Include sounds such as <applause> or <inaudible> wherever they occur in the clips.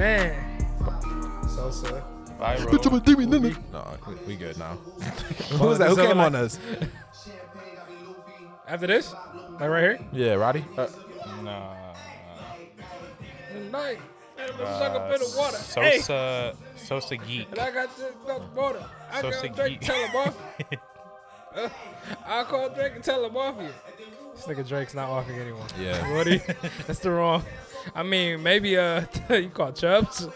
man. Sosa. Viral. No, we, we good now. <laughs> Who was that? Who so came like- on us? After this, like right here. Yeah, Roddy. Uh, Nah. Night. I'm Uh, suck up in the water. Hey, Sosa. Sosa Geek. and I got this got water. I Sosa got Drake geek. tell. Uh, I'll call Drake and tell him off you. <laughs> This nigga Drake's not offing anyone. Yeah. What do you, <laughs> that's the wrong. I mean, maybe uh, <laughs> you call Chubbs.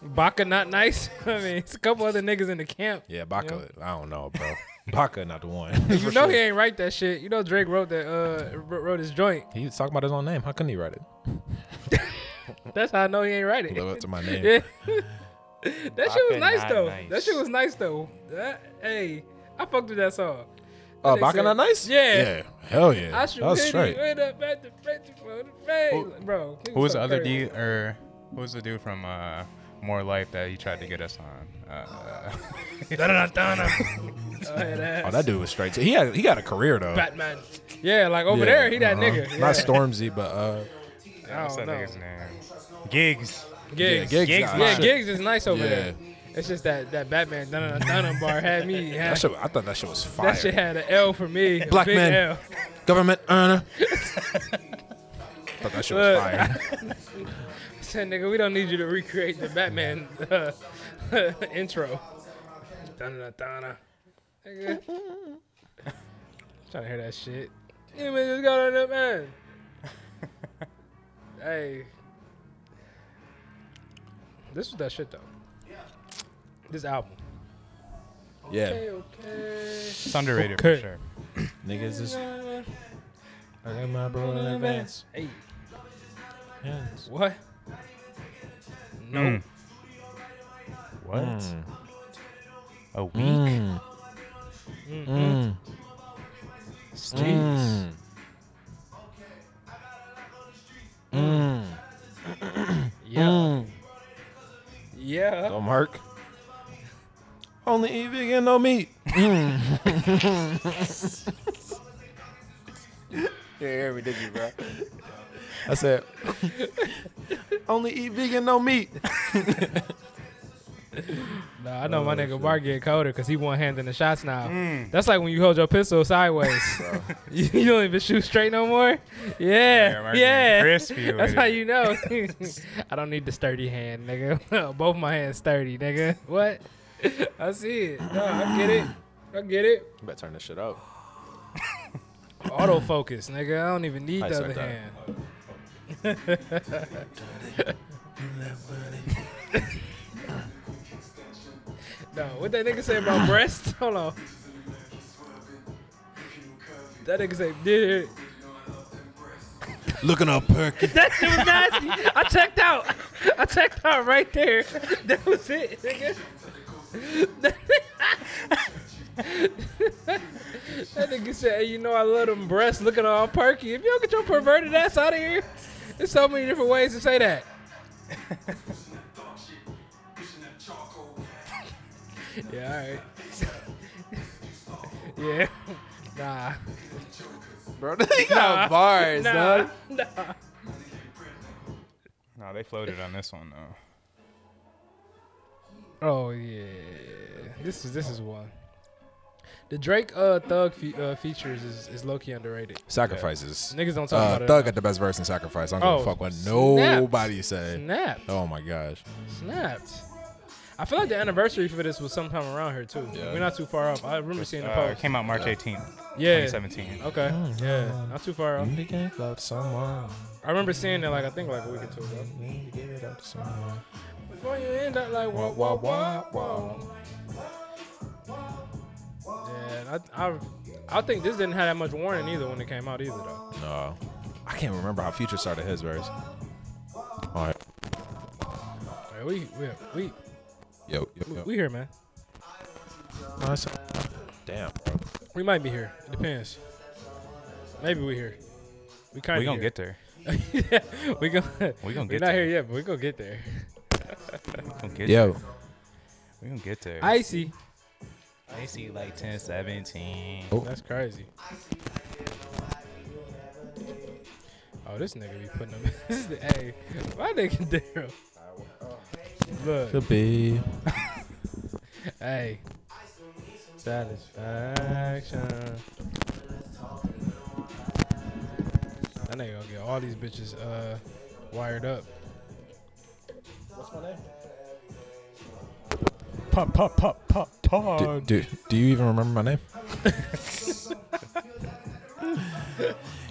Baka not nice. <laughs> I mean, it's a couple other niggas in the camp. yeah, Baka. I don't know, bro. Baka not the one. You know sure. he ain't write that shit. You know Drake wrote that. Uh, wrote his joint. He was talking about his own name. How couldn't he write it? That's how I know he ain't write it. Live up to my name. Yeah. that shit was nice though. nice. That shit was nice though. That, hey, I fucked with that song. Oh, They Baka said- not nice? Yeah. Yeah. Hell yeah. I should was hit straight. up at the French for the face. Bro, Who was the other crazy. dude? Or who was the dude from uh, More Life that he tried to get us on? Uh, <laughs> <laughs> Oh, Oh, that dude was straight. He had he got a career though. Batman. Yeah, like over Yeah, there, he that uh-huh. nigga. Yeah. Not Stormzy, but uh, I what's don't that know. nigga's name? Giggs. Giggs. yeah, Giggs. Giggs got Yeah. Giggs is nice over Yeah. there. It's just that that Batman dun dun bar had me. Had, That shit, I thought that shit was fire. that shit had an L for me. Black man. L. Government earner. <laughs> thought that shit was Look. fire. <laughs> Said nigga, we don't need you to recreate the Batman uh, <laughs> intro. Dun dun dun dun. Nigga. Trying to hear that shit. You man just got on that man. hey. This was that shit though. This album. Yeah. Okay, okay. It's underrated Okay. for sure. <clears throat> Niggas is. I got my bro in advance. Hey, Yes. what? No. Mm. What? Mm. A week? Mm. Mm. Mm. Jeez. Mm. Yeah. Mm. Yeah. Go Mark. Only eat vegan, no meat. <laughs> Yeah, hear me, did you, bro? I said, only eat vegan, no meat. <laughs> Nah, I know my Oh, nigga shit. Bart get colder because he one hand in the shots now. Mm. That's like when you hold your pistol sideways. <laughs> you, you don't even shoot straight no more. Yeah, Mark yeah. crispy That's how it. you know. I don't need the sturdy hand, nigga. Both my hands sturdy, nigga. What? <laughs> I see it. No, I get it. I get it. You better turn this shit up. <laughs> Autofocus, nigga. I don't even need I the other that. hand. <laughs> No, what that nigga say about breast? Hold on. That nigga say, dude, Looking up perky. that shit was nasty. I checked out. I checked out right there. That was it, nigga. That nigga said, hey, you know I love them breasts looking all perky. If you don't get your perverted ass out of here, there's so many different ways to say that. <laughs> yeah, all right. <laughs> yeah. Nah. Bro, <laughs> they Nah. bars, Nah. dog. Nah. No, they floated on this one though. Oh yeah, this is this is one. The Drake uh Thug fe- uh, features is, is low key underrated. Sacrifices. Niggas don't talk Uh, about it. Thug got the best verse in Sacrifice. I don't give Oh, a fuck what snapped. nobody say. Snapped, Oh my gosh. snapped. I feel like the anniversary for this was sometime around here too. Yeah. We're not too far off. I remember seeing the Uh, post. came out March 18th, yeah. 2017. Okay. Mm, Yeah. Not too far off. Need to give love to someone. I remember seeing it like I think like a week or two ago. Need to give it up to someone. Before you end up like wah wah wah wah. Yeah, I, I I think this didn't have that much warning either when it came out either though. No. I can't remember how Future started his verse. All right. Hey, we we we Yo, yo, yo. we here, man. Nice. Damn, bro. We might be here. It depends. Maybe we here. We kind of We gonna get there. <laughs> yeah, we gonna We gonna get. We're get not there. here yet, but we gonna get there. We gonna get Yo. there. We gonna get there. Icy. Icy like 10, 17. Oh. That's crazy. Oh, this nigga be putting them. <laughs> this is the, A. hey, my nigga Daryl. Look, Could be. hey, satisfaction. That nigga gonna get all these bitches uh wired up. What's my name? Pop, pop, pop, pop, Do, do, do you even remember my name?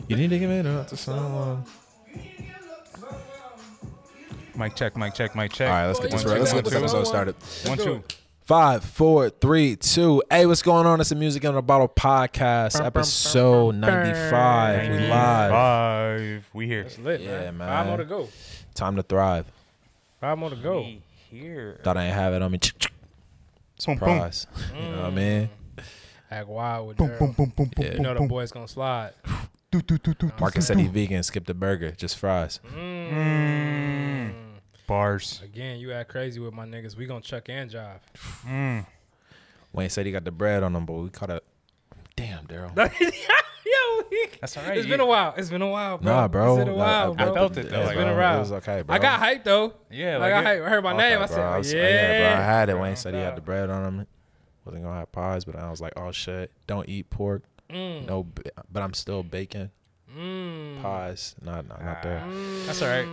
you need to give it up to someone. Mic check, mic check, mic check. All right, let's get this One, right. Let's get this one, two. episode started. One, do two. it. Five, four, three, two. Hey, what's going on? It's the Music in a Bottle podcast, episode 95. We live. Five. We here. That's lit, Yeah, man. Five more to go. Time to thrive. Five more to go. We here. Thought I ain't have it on me. Boom, boom. Surprise. You know what I mean? Act wild with Boom, Daryl. boom, boom, boom, boom, Yeah. You know the boom, boys gonna slide. <sighs> Do, do, do, do, Marcus said he vegan, skipped the burger, just fries. Mm. Bars. Again, you act crazy with my niggas. We gonna chuck and jive. <sighs> Mm. Wayne said he got the bread on him, but we caught a. Damn, Daryl. <laughs> <laughs> Yo, That's all right. it's You- been a while. It's been a while, bro. Nah, bro. It's been a while, I- bro. I felt it, though, Yeah, like, bro. been around. It was okay, bro. I got hyped though. Yeah, Like, like I, it- hyped. I heard my Okay, name. I bro. said, I oh, was- yeah. bro. I had it. bro. Wayne said he had the bread on him. Wasn't gonna have pies, but I was like, oh shit, don't eat pork. Mm. No, but I'm still baking Mm. pies. Not, not, not there. Mm. That's all right.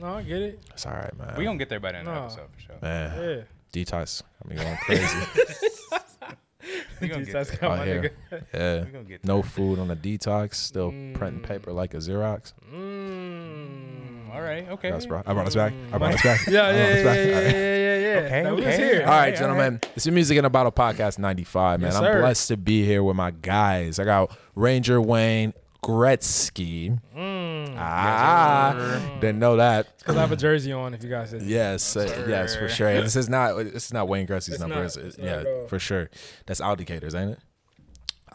No, I get it. It's all right, man. We gonna get there by the end of the Nah. episode for sure. man. Yeah. Detox. I mean, going <laughs> crazy. <laughs> <laughs> We gonna get That's there. Oh, my yeah. nigga. <laughs> yeah. Gonna get No food on a detox. Still printing Mm. paper like a Xerox. Mm. All right. Okay. That's bro. I brought us back. I brought us back. <laughs> Yeah, yeah, yeah, back. yeah, yeah, right. yeah, yeah, yeah. Okay, Now we was okay. here. All right, all gentlemen. It's the Music in a Bottle podcast 95, man. Yes, I'm sir. blessed to be here with my guys. I got Ranger Wayne Gretzky. Mm. Ah, didn't know that. Cause I have a jersey on. If you guys said Yes, uh, yes, for sure. And this is not this is not Wayne Gretzky's It's number. not. It's, It's yeah, not for sure. That's Aldicators, ain't it?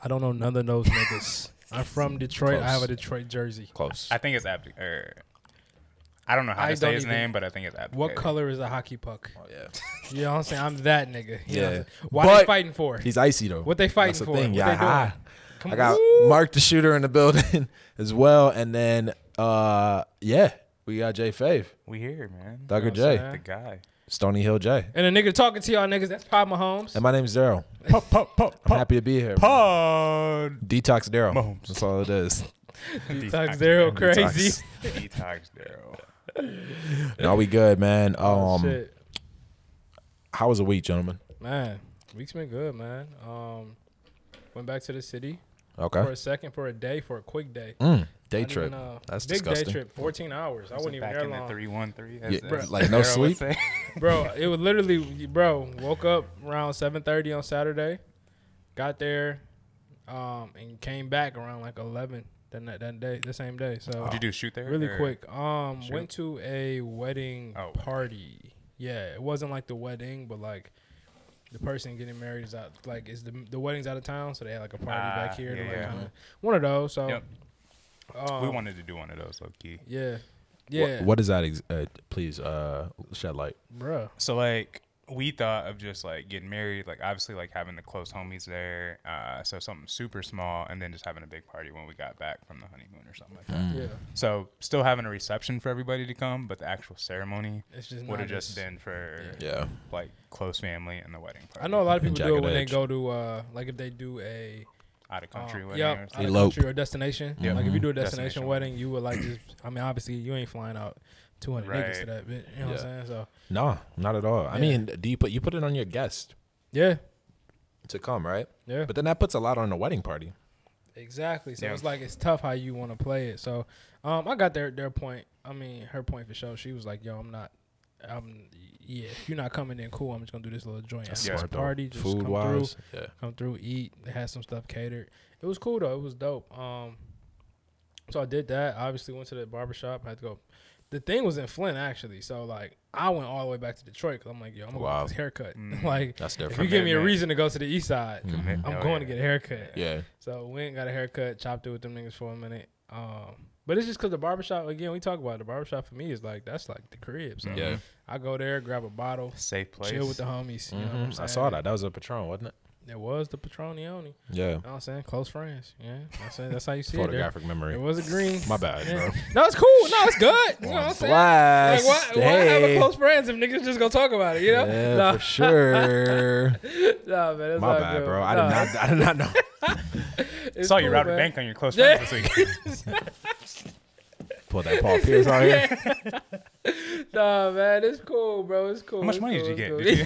I don't know none of those niggas. I'm from Detroit. I have a Detroit jersey. Close. I think it's Abdi. Er, I don't know how I to say his even- name, but I think it's Abdi. What color is a hockey puck? Oh, yeah. <laughs> You know what I'm saying? I'm that nigga. You know what I'm Yeah. Why But they fighting for? He's icy though. What they fighting That's the for? thing. What Yeah, they doing? hi. Come I got Woo! Mark the shooter in the building <laughs> as well, and then uh yeah, we got Jay Fave, We here, man. Dr. You know J. The guy. Stony Hill J, And a nigga talking to y'all niggas, that's Pop Mahomes. and my name's Daryl. Pop, pop, pop, I'm happy to be here. Pod. Detox Daryl. Mahomes. That's all it is. <laughs> Detox Daryl crazy. Detox Daryl. <laughs> No, we good, man. Oh, Um, shit. how was the week, gentlemen? Man, week's been good, man. Um, went back to the city for a second, for a day, for a quick day. Mm, day Not trip. even, uh, That's big disgusting. day trip, 14 hours. I Was wasn't even back there in the long, three one three. Yeah, like no sleep? <laughs> <laughs> bro. It was literally, bro. Woke up around 7:30 on Saturday, got there, um, and came back around like 11 that that, that day, the same day. So Did you do shoot there? really quick. Um, Shoot. went to a wedding Oh. party. Yeah, it wasn't like the wedding, but like the person getting married is out. Like, is the the wedding's out of town, so they had like a party Ah, back here. to yeah, like yeah. kinda, one of those. So, Yep. um, We wanted to do one of those, low key. Yeah, What- yeah, what is that? Ex- uh, please uh, shed light. bruh. So like we thought of just like getting married, like obviously like having the close homies there, uh, so something super small, and then just having a big party when we got back from the honeymoon or something like that. Mm. Yeah, So still having a reception for everybody to come, but the actual ceremony it's would have not just been for Yeah. like close family and the wedding party. I know a lot of people do it jagged when they go to uh like if they do a out of country um, wedding. yep, or out of country or destination. Yep. Like if you do a Mhm. destination, Destination wedding, you would like just I mean obviously you ain't flying out 200 niggas to that bit. You know what I'm saying? So No, not at all. I mean, do you put you put it on your guest yeah, to come, right? yeah. But then that puts a lot on the wedding party. Exactly. So Yeah. it's like it's tough how you want to play it. So um, I got their their point. I mean, her point for sure. She was like, "Yo, I'm not. I'm yeah. If you're not coming in, cool. I'm just gonna do this little joint That's after smart though. party. Just Food come wise, through, yeah. come through, eat. They had some stuff catered. It was cool though. It was dope. Um, so I did that. Obviously went to the barbershop. I had to go. The thing was in Flint actually. So like I went all the way back to Detroit because I'm like, yo, I'm gonna Wow. get this haircut. <laughs> Mm. like That's if you give me a reason to go to the east side, Mhm. I'm Hell going yeah. to get a haircut. Yeah. So went got a haircut, chopped it with them niggas for a minute. Um, but it's just cause the barbershop again. We talk about it, the barbershop for me is like that's like the crib. So Yeah. I go there, grab a bottle, Safe place. chill with the homies. You know what I'm Mhm. I saw that. That was a Patron, wasn't it? It was the Patronioni. Yeah. You know what I'm saying? Close friends. Yeah. That's it. That's how you see it. Photographic memory. It was a green. My bad, Yeah. bro. No, it's cool. No, it's good. You know what I'm saying? Like, Blast. why, why have a close friends if niggas just gonna talk about it? You know? Yeah, Nah. for sure. <laughs> Nah, man. It's My all bad, good. bro. I Nah, did not. I did not know. <laughs> it's Saw you cool, robbed a bank on your close Yeah. friends this week. Pull that Paul Pierce out here. <laughs> Nah, man. It's cool, bro. It's cool. How much It's money cool, did you get? cool. Did you-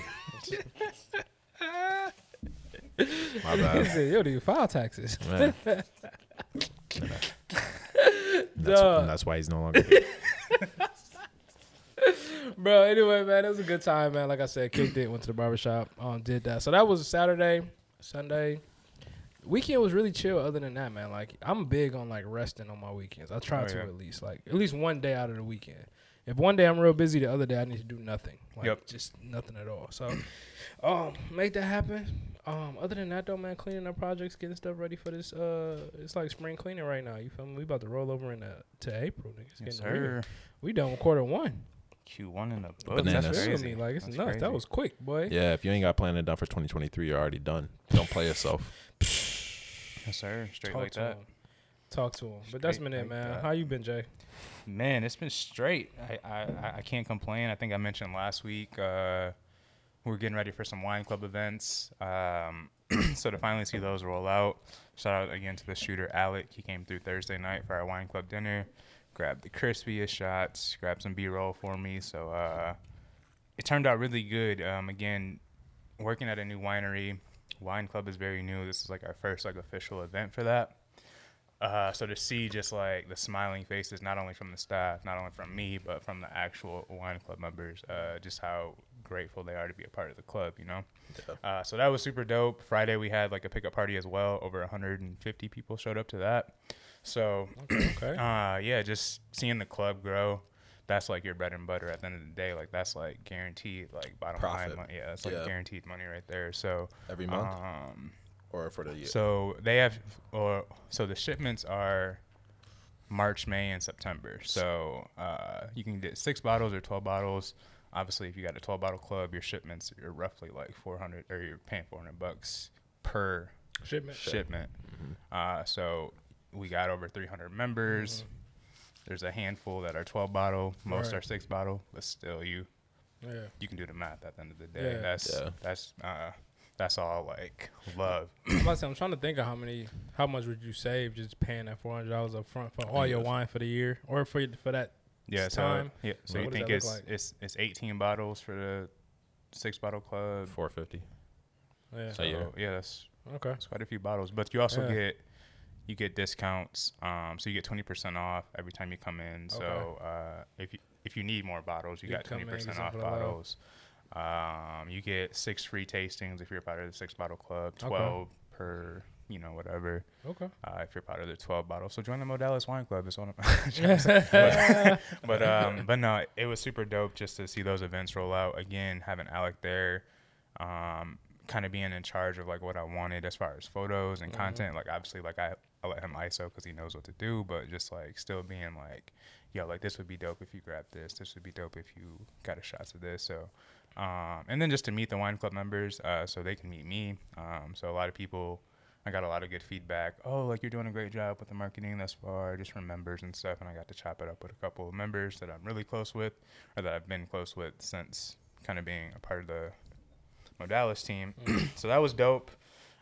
My He bad. said, "Yo, do you file taxes?" Man. <laughs> That's, Duh. that's why he's no longer here. <laughs> Bro, anyway, man, it was a good time, man. Like I said, kicked it, went to the barbershop, um, did that. So that was Saturday, Sunday. Weekend was really chill. Other than that, man, like I'm big on like resting on my weekends. I try Oh, to yeah. at least, like at least one day out of the weekend. If one day I'm real busy, the other day I need to do nothing. Like Yep. just nothing at all. So, um, make that happen. Um, other than that though, man, cleaning up projects, getting stuff ready for this. Uh, it's like spring cleaning right now. You feel me? We about to roll over into to April, niggas. Yes, getting weird. sir. We done with quarter one. Q1 in the books. Bananas. That's That's crazy. crazy. Like it's That's nuts. crazy. That was quick, boy. Yeah, if you ain't got planning done for 2023, you're already done. Don't play yourself. Yes, sir. Straight Talk like that. him. Talk to him. But that's been it, man. that. How you been, Jay? Man, it's been straight. I, I, I- can't complain. I think I mentioned last week uh, we're getting ready for some wine club events. Um, <clears throat> so to finally see those roll out, shout out again to the shooter Alec. He came through Thursday night for our wine club dinner, grabbed the crispiest shots, grabbed some B-roll for me. So uh, it turned out really good. Um, again, working at a new winery, wine club is very new. This is like our first like official event for that. Uh, so to see just like the smiling faces, not only from the staff, not only from me, but from the actual wine club members, uh, just how grateful they are to be a part of the club, you know. Uh, so that was super dope. Friday we had like a pickup party as well. Over 150 people showed up to that. So Okay. <clears throat> uh, yeah, just seeing the club grow. That's like your bread and butter at the end of the day. Like that's like guaranteed, like bottom Profit. line. Money. Yeah, that's like Yeah. guaranteed money right there. So Every month um, or for the year? so they have, or so the shipments are March, May, and September. So uh, you can get six bottles or twelve bottles. Obviously, if you got a twelve bottle club, your shipments are roughly like four hundred, or you're paying four hundred bucks per Shipment. shipment. Uh, so we got over three hundred members. There's a handful that are twelve bottle, most Right. are six bottle, but still, you Yeah. you can do the math at the end of the day. Yeah. That's Yeah. that's uh, that's all like love. <clears throat> I'm, about to say, I'm trying to think of how many, how much would you save just paying that four hundred dollars up front for all your wine for the year, or for for that? Yeah, It's so time. yeah, so What you think it's like? it's it's 18 bottles for the six bottle club. 450. Yeah. So yeah. yeah, that's, Okay. that's quite a few bottles. But you also Yeah. get you get discounts. Um, so you get 20% off every time you come in. So uh, if you if you need more bottles, you, You got 20% off bottles. for low. Um, you get six free tastings if you're part of the six bottle club. Okay. 12 per you know whatever. Okay. Uh, if you're part of the 12 bottles. So join the Modalis Wine Club. It's one of but, but um but no, it was super dope just to see those events roll out. Again, having Alec there, um, kind of being in charge of like what I wanted as far as photos and content. Like obviously, like I, I let him ISO because he knows what to do, but just like still being like, yo, like this would be dope if you grab this. This would be dope if you got a shots of this. So, um, and then just to meet the wine club members, uh, so they can meet me. Um, so a lot of people. I got a lot of good feedback. Oh, like you're doing a great job with the marketing thus far, just from members and stuff. And I got to chop it up with a couple of members that I'm really close with, or that I've been close with since kind of being a part of the Modalis team. <clears throat> so that was dope.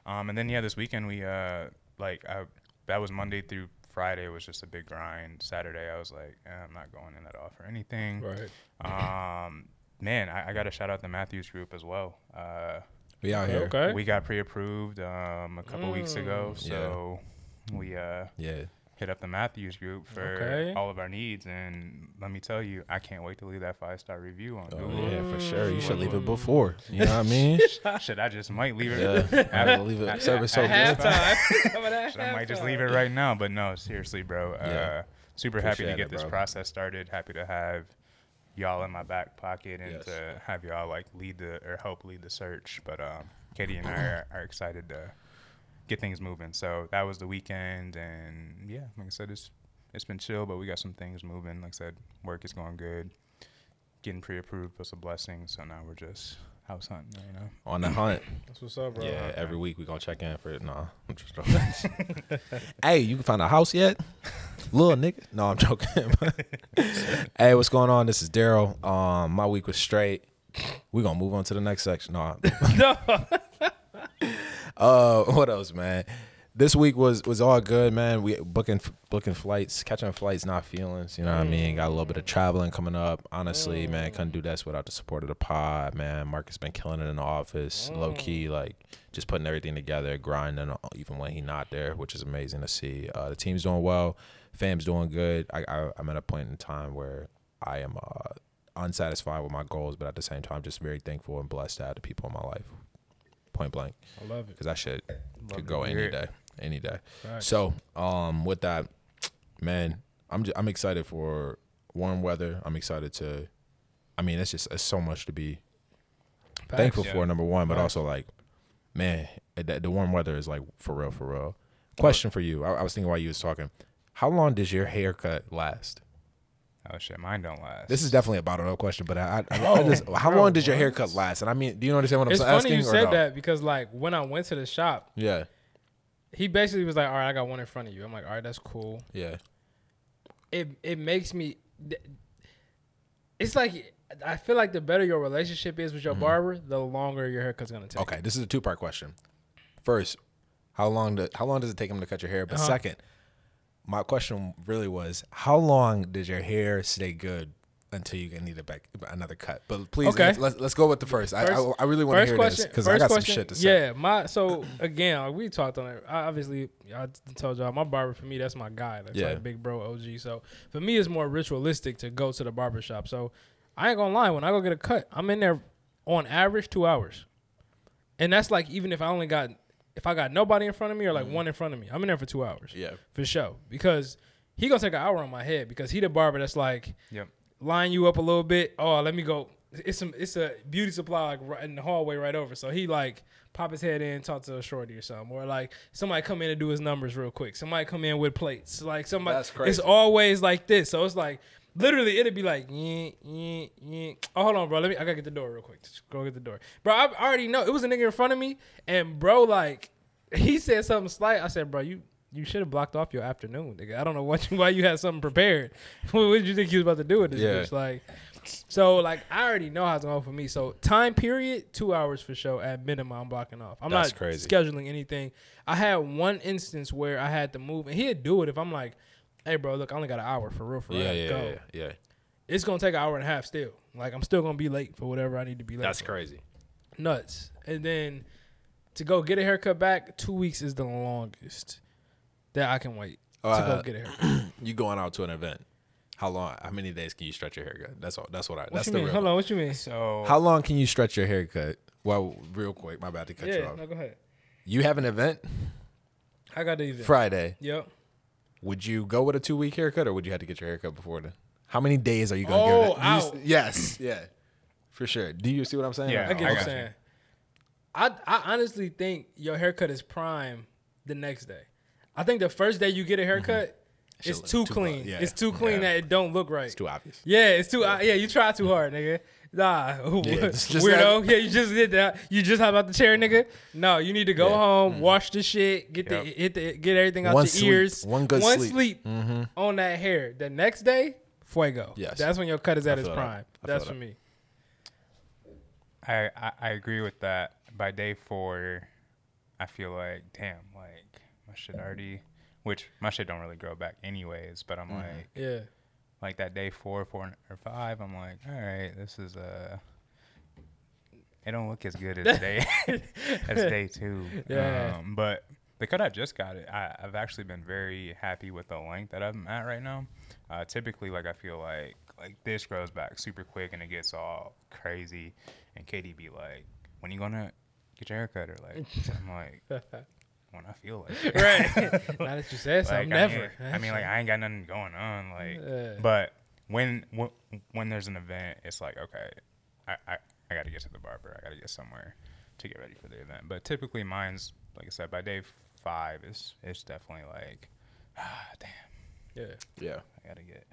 Um, and then yeah, this weekend we uh like I, that was Monday through Friday was just a big grind. Saturday I was like, eh, I'm not going in that off or anything. Right. Um, man, I, I got to shout out the Matthews group as well. Uh, We out here. okay. we got pre-approved um, a couple weeks ago, Mm. Yeah. so we uh, Yeah. hit up the Matthews group for Okay. all of our needs. And let me tell you, I can't wait to leave that five-star review on Oh, Google. yeah, for sure. You should leave it Mm. <laughs> before. You know what I <laughs> mean? Shit, I just might leave it. Yeah. <laughs> I After- leave it. Service so good. halftime. Coming I might just leave it right now. But no, seriously, bro. Uh, Yeah. super happy to get it, this process started. Happy to have y'all in my back pocket and Yes. to have y'all like lead the or help lead the search. But um, Katie and I are, are excited to get things moving. So that was the weekend, and yeah, like I said, it's it's been chill, but we got some things moving. Like I said, work is going good. Getting pre-approved was a blessing. So now we're just house hunting, you know. On the hunt. <clears throat> That's what's up, bro. Yeah, every week we gonna check in for it. No, <laughs> I'm just joking. <laughs> <laughs> hey, you can find a house yet, little nigga? No, I'm joking. hey, what's going on? This is Daryl. Um, my week was straight. We gonna move on to the next section. No, no. uh, what else, man? This week was was all good, man. We booking booking flights, catching flights, not feelings. You know what I mean? Got a little bit of traveling coming up. Honestly, man, couldn't do this without the support of the pod, man. Marcus been killing it in the office, low key, like just putting everything together, grinding even when he not there, which is amazing to see. Uh, the team's doing well, fam's doing good. I, I I'm at a point in time where I am uh, unsatisfied with my goals, but at the same time, just very thankful and blessed to have the people in my life. Point blank I love it. because that shit Love could go any day, any day. Facts. So, um, with that, man, I'm just, I'm excited for warm weather. I'm excited to. I mean, it's just it's so much to be thankful yeah. for. Number one, but Facts. also like, man, the, the warm weather is like for real, for real. Question for you. I, I was thinking while you was talking. How long does your haircut last? Oh shit, mine don't last. This is definitely a bottled up question, but I, I, I Oh, just, how bro, long does your what? haircut last? And I mean, do you understand what I'm It's asking? funny you said no? that because like when I went to the shop, Yeah, he basically was like, "All right, I got one in front of you." I'm like, "All right, that's cool." yeah. It it makes me. It's like I feel like the better your relationship is with your barber, the longer your haircut's gonna take. Mm-hmm. Okay, this is a two part question. First, how long do, how long does it take him to cut your hair? But Uh-huh. second, my question really was how long does your hair stay good until you need a back another cut? But please, Okay. let's, let's let's go with the first. I, I, I really want to hear question, this because I first got question, some shit to say. Yeah, my so again, like, we talked on it. I, obviously, I told y'all my barber for me that's my guy. That's Yeah. like big bro OG. So for me, it's more ritualistic to go to the barber shop. So I ain't gonna lie, when I go get a cut, I'm in there on average two hours, and that's like even if I only got if I got nobody in front of me or like one in front of me, I'm in there for two hours Mm-hmm. Yeah, for sure because he gonna take an hour on my head because he the barber that's like Yep. line you up a little bit. Oh, let me go. It's some. It's a beauty supply like right in the hallway right over. So he like pop his head in, talk to a shorty or something, or like somebody come in and do his numbers real quick. Somebody come in with plates. Like somebody. That's crazy. It's always like this. So it's like literally it'd be like yeah, yeah, yeah. Oh, hold on, bro. Let me. I gotta get the door real quick. Just go get the door, bro. I already know it was a nigga in front of me, and bro, like he said something slight. I said, bro, you. You should have blocked off your afternoon, nigga. I don't know what you, <laughs> why you had something prepared. <laughs> what did you think you was about to do with this Yeah. bitch? Like, so like I already know how it's going to go for me. So time period, two hours for sure at minimum. I'm blocking off. I'm That's not crazy. scheduling anything. I had one instance where I had to move, and he'd do it if I'm like, "Hey, bro, look, I only got an hour for real, for real. yeah, yeah, Go." yeah, yeah. It's gonna take an hour and a half still. Like I'm still gonna be late for whatever I need to be late. That's for. crazy. Nuts. And then to go get a haircut back, two weeks is the longest that I can wait to Uh, go get a haircut. <clears throat> You going out to an event? How long? How many days can you stretch your haircut? That's all. That's what I. What that's you the mean? real. Hold on. What you mean? So How long can you stretch your haircut? Well, real quick. My bad to cut you Yeah. off. No, go ahead. You have an event I got the event. Friday. Yep. Would you go with a two week haircut or would you have to get your haircut before then? How many days are you gonna Oh, give it? You out. yes, yeah, for sure. Do you see what I'm saying? Yeah, I get I what you're got you. saying. I I honestly think your haircut is prime the next day. I think the first day you get a haircut, it's too too clean. yeah. It's too clean Yeah. that it don't look right. It's too obvious. yeah, it's too. Uh, yeah, you try too hard, nigga. Nah, <laughs> it's <laughs> just weirdo. Yeah, you just did that. You just hop out the chair, nigga. No, you need to go Yeah. home, wash the shit, get Yep. the hit the get everything out One your sleep. ears. One good one sleep. sleep on that hair. The next day, fuego. Yes. that's when your cut is at its feel that. prime. I feel That's that. for me. I, I I agree with that. By day four, I feel like damn, like my shit already. Which my shit don't really grow back anyways. But I'm like, Yeah. like that day four, four or five. I'm like, all right, this is Uh, it don't look as good as day <laughs> <laughs> as day two. Yeah. Um, but the cut I just got it, I, I've actually been very happy with the length that I'm at right now. Uh, typically, like I feel like like this grows back super quick and it gets all crazy, and Katie be like, "When you gonna get your haircut?" Or like, <laughs> I'm like, "When I feel like." <laughs> it." right. <laughs> now that you said Like, something, I never. Mean, I mean, like I ain't got nothing going on. Like, Yeah. but when, when when there's an event, it's like okay, I, I I got to get to the barber. I got to get somewhere to get ready for the event. But typically, mine's like I said, by day five, it's it's definitely like, <sighs> ah, damn, yeah. Yeah, I gotta get,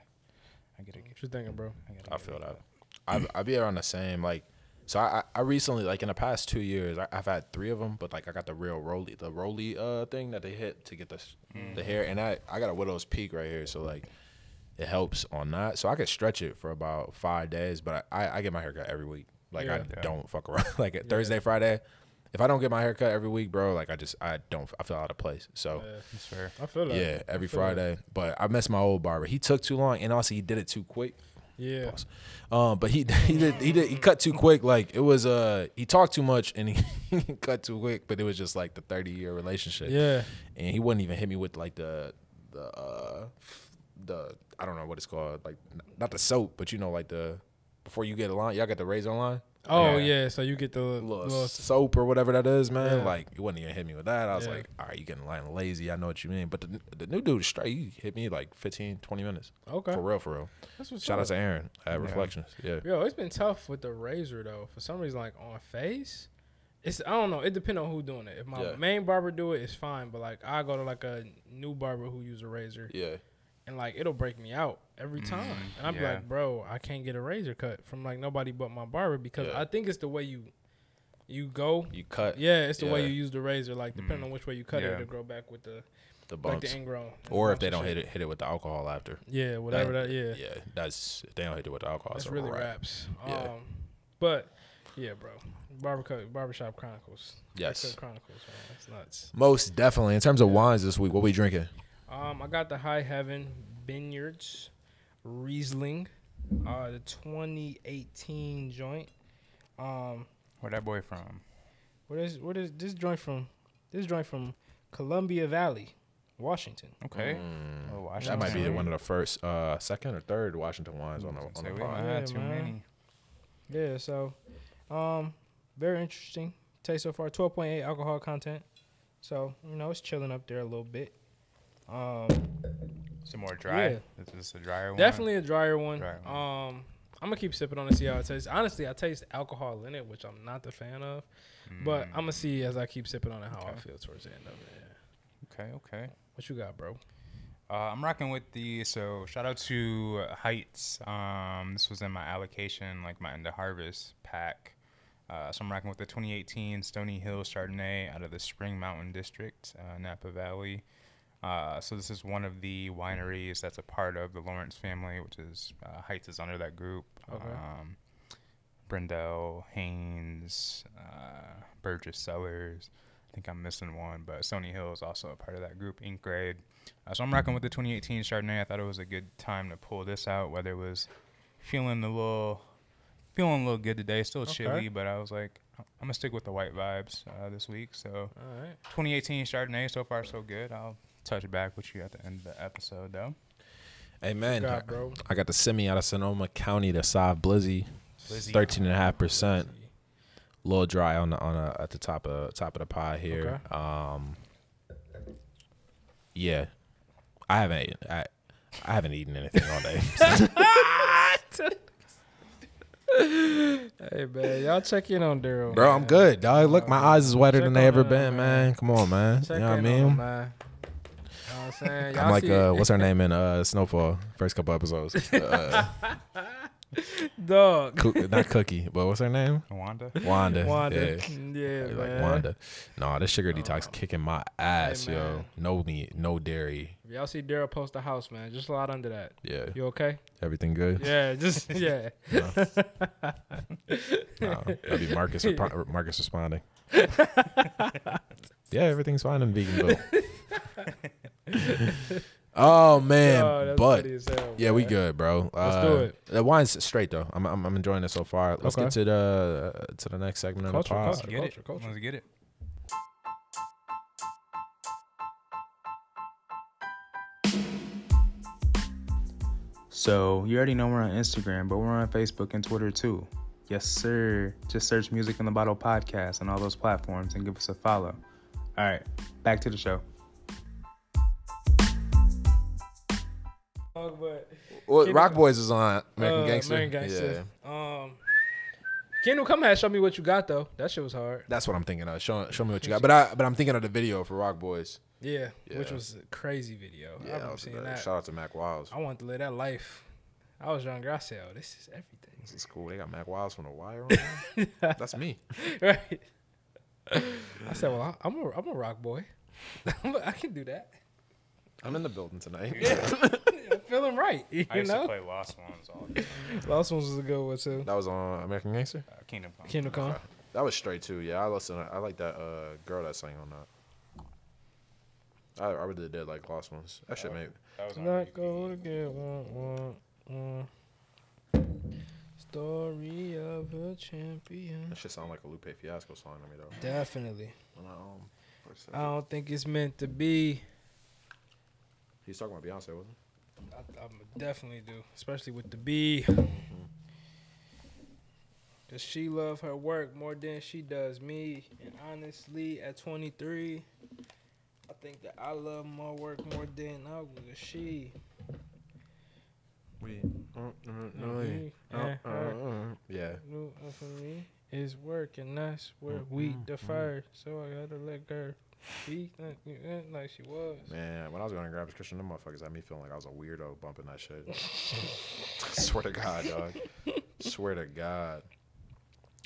I gotta get. What you thinking, bro? I, gotta I feel that. up. I I be around the same. Like So I, I I recently, like in the past two years, I, I've had three of them, but like I got the real roly, the roly uh thing that they hit to get the s- the hair, and I I got a widow's peak right here, so like it helps on that. So I could stretch it for about five days, but I I, I get my haircut every week. Like I Yeah. don't fuck around. <laughs> like Thursday, Friday, if I don't get my haircut every week, bro, like I just I don't I feel out of place. So. Yeah, That's fair. I feel that. Yeah, every feel that. Friday. But I missed my old barber. He took too long, and also he did it too quick. Yeah. Um, but he <laughs> he did he did he cut too quick. Like it was uh he talked too much and he <laughs> cut too quick. But it was just like the thirty year relationship. Yeah. and he wouldn't even hit me with like the the uh the I don't know what it's called like not the soap, but you know like the before you get a line, y'all got the razor line, Oh Yeah. yeah. So you get the little, little, soap or whatever that is, man. Yeah. Like you wouldn't even hit me with that. I was Yeah. like, all right, you getting line lazy. I know what you mean. But the the new dude straight, he hit me like 15, 20 minutes okay. for real, for real. That's what's Shout out up. to Aaron at Yeah. Reflections. Yeah. Yo, it's been tough with the razor though. For some reason, like on face, it's I don't know. It depends on who doing it. If my Yeah. main barber do it, it's fine. But like I go to like a new barber who use a razor, Yeah. And like it'll break me out every Mm, time. And I'm yeah. like, bro, I can't get a razor cut from like nobody but my barber because Yeah. I think it's the way you you go. You cut Yeah, it's the way you use the razor. Like depending Mm. on which way you cut it, Yeah. it'll grow back with the the like the ingrown. or if they don't hit it hit it with the alcohol after. Yeah, whatever that. yeah. Yeah. That's if they don't hit it with the alcohol. That's it's really raps. Yeah. Um, but yeah, bro, barber cut barbershop chronicles. Yes. Chronicles. Man. That's nuts. Most definitely. In terms of wines this week, what we drinking? Um, I got the High Heaven Vineyards Riesling, uh, the 2018 joint. Um, Where that boy from? what is what is this joint from? This joint from Columbia Valley, Washington. Okay. Mm. Oh, That might be one of the first, uh, second or third Washington wines on the Say on the pod. Yeah, too man. many. Yeah, so um very interesting taste so far. 12.8 alcohol content. So, you know, it's chilling up there a little bit. Um Some more dry. Yeah. This is a drier one. definitely a drier one. Drier one. Um I'm gonna keep sipping on it, see how it tastes. Honestly, I taste alcohol in it, which I'm not the fan of. But Mm, I'm gonna see as I keep sipping on it how I feel towards the end of it. Yeah. Okay. Okay. What you got, bro? Uh, I'm rocking with the so shout out to Heitz. Um, this was in my allocation, like my end of harvest pack. Uh, so I'm rocking with the 2018 Stony Hill Chardonnay out of the Spring Mountain District, uh, Napa Valley. Uh, so this is one of the wineries that's a part of the Lawrence family, which is uh, Heitz is under that group. Okay. Um, Brendel, Haynes, uh, Burgess Cellars. I think I'm missing one, but Stony Hill is also a part of that group. Ink Grade. Uh, so I'm rocking with the 2018 Chardonnay. I thought it was a good time to pull this out. Whether it was feeling a little, feeling a little good today, still Okay. chilly, but I was like, I'm gonna stick with the white vibes uh, this week. So All right. 2018 Chardonnay, so far so good. I'll touch back with you at the end of the episode, though. Hey man, got, bro. I got the semi out of Sonoma County, the Sauv Blizzy, Blizzy. thirteen and a half percent. A little dry on the on a, at the top of top of the pie here. Um, yeah, I haven't eaten, I I haven't eaten anything all day. <laughs> <laughs> Hey man, y'all check in on Daryl. Bro, I'm good, dog. Look, my eyes is wetter Check than they ever him, been, man. man. Come on, man. Check you know what I in on mean? him, man. You know what I'm saying? Y'all I'm like, see- uh, what's her name in uh, Snowfall? First couple episodes. Uh, <laughs> dog. Coo- not Cookie, but what's her name? Wanda. Wanda. Wanda. Yeah. Yeah, Yeah, man. like Wanda. No, this sugar detox kicking my ass, yo. No meat, no dairy. If y'all see Daryl post a house, man, just a lot under that. Yeah. You okay? Everything good? Yeah, just <laughs> yeah. No. <laughs> No, that'd be Marcus. repo- Marcus responding. yeah, everything's fine in Veganville. <laughs> oh man, Oh, but hell, yeah, we good, bro. Let's Uh, do it. The wine's straight though. I'm, I'm I'm enjoying it so far. Let's Okay. get to the uh, to the next segment Culture, of the pod. culture. Get it. culture. Let's get it. So, you already know we're on Instagram, but we're on Facebook and Twitter too. Yes, sir. Just search Music in the Bottle podcast on all those platforms and give us a follow. All right, back to the show. Well, Roc Boys is on American uh, Gangster. American Gangster. Yeah, Um, Kendall, come here. Show me what you got though. That shit was hard. that's what I'm thinking of. Show show me what you got. But I but I'm thinking of the video for Roc Boys. Yeah, which was a crazy video. Yeah, that remember was seeing that. Shout out to Mac Wiles. I want to live that life. I was younger. I said, "Oh, this is everything." This is cool. They got Mac Wiles from the Wire on. <laughs> That's me. <laughs> right. I said, "Well, I- I'm a I'm a rock boy. <laughs> I can do that. I'm in the building tonight. I'm feeling right. <laughs> You I used to know, play Lost Ones all the <laughs> time. Lost Ones was a good one too. that was on American Gangster. Uh, Kingdom Come. Kingdom Come. That was straight too. Yeah, I listen. I like that uh, girl that sang on that. I, I really did like Lost Ones. That shit made. That was on Not repeat. gonna get one, one, one. Story of a champion. That shit sound like a Lupe Fiasco song to me though. Definitely. When I, um, I don't think it's meant to be. He's talking about Beyonce, wasn't I, I definitely do, especially with the B. Does she love her work more than she does me? And honestly, at 23, I think that I love my work more than I was she. We. Uh, uh, uh, me. Yeah. For me is work, and that's where mm, we mm, mm. defer. So I gotta let her be like, uh, like she was. Man, when I was going to grab Christian, them motherfuckers had me feeling like I was a weirdo bumping that shit. <laughs> Swear to God, dog. Swear to God.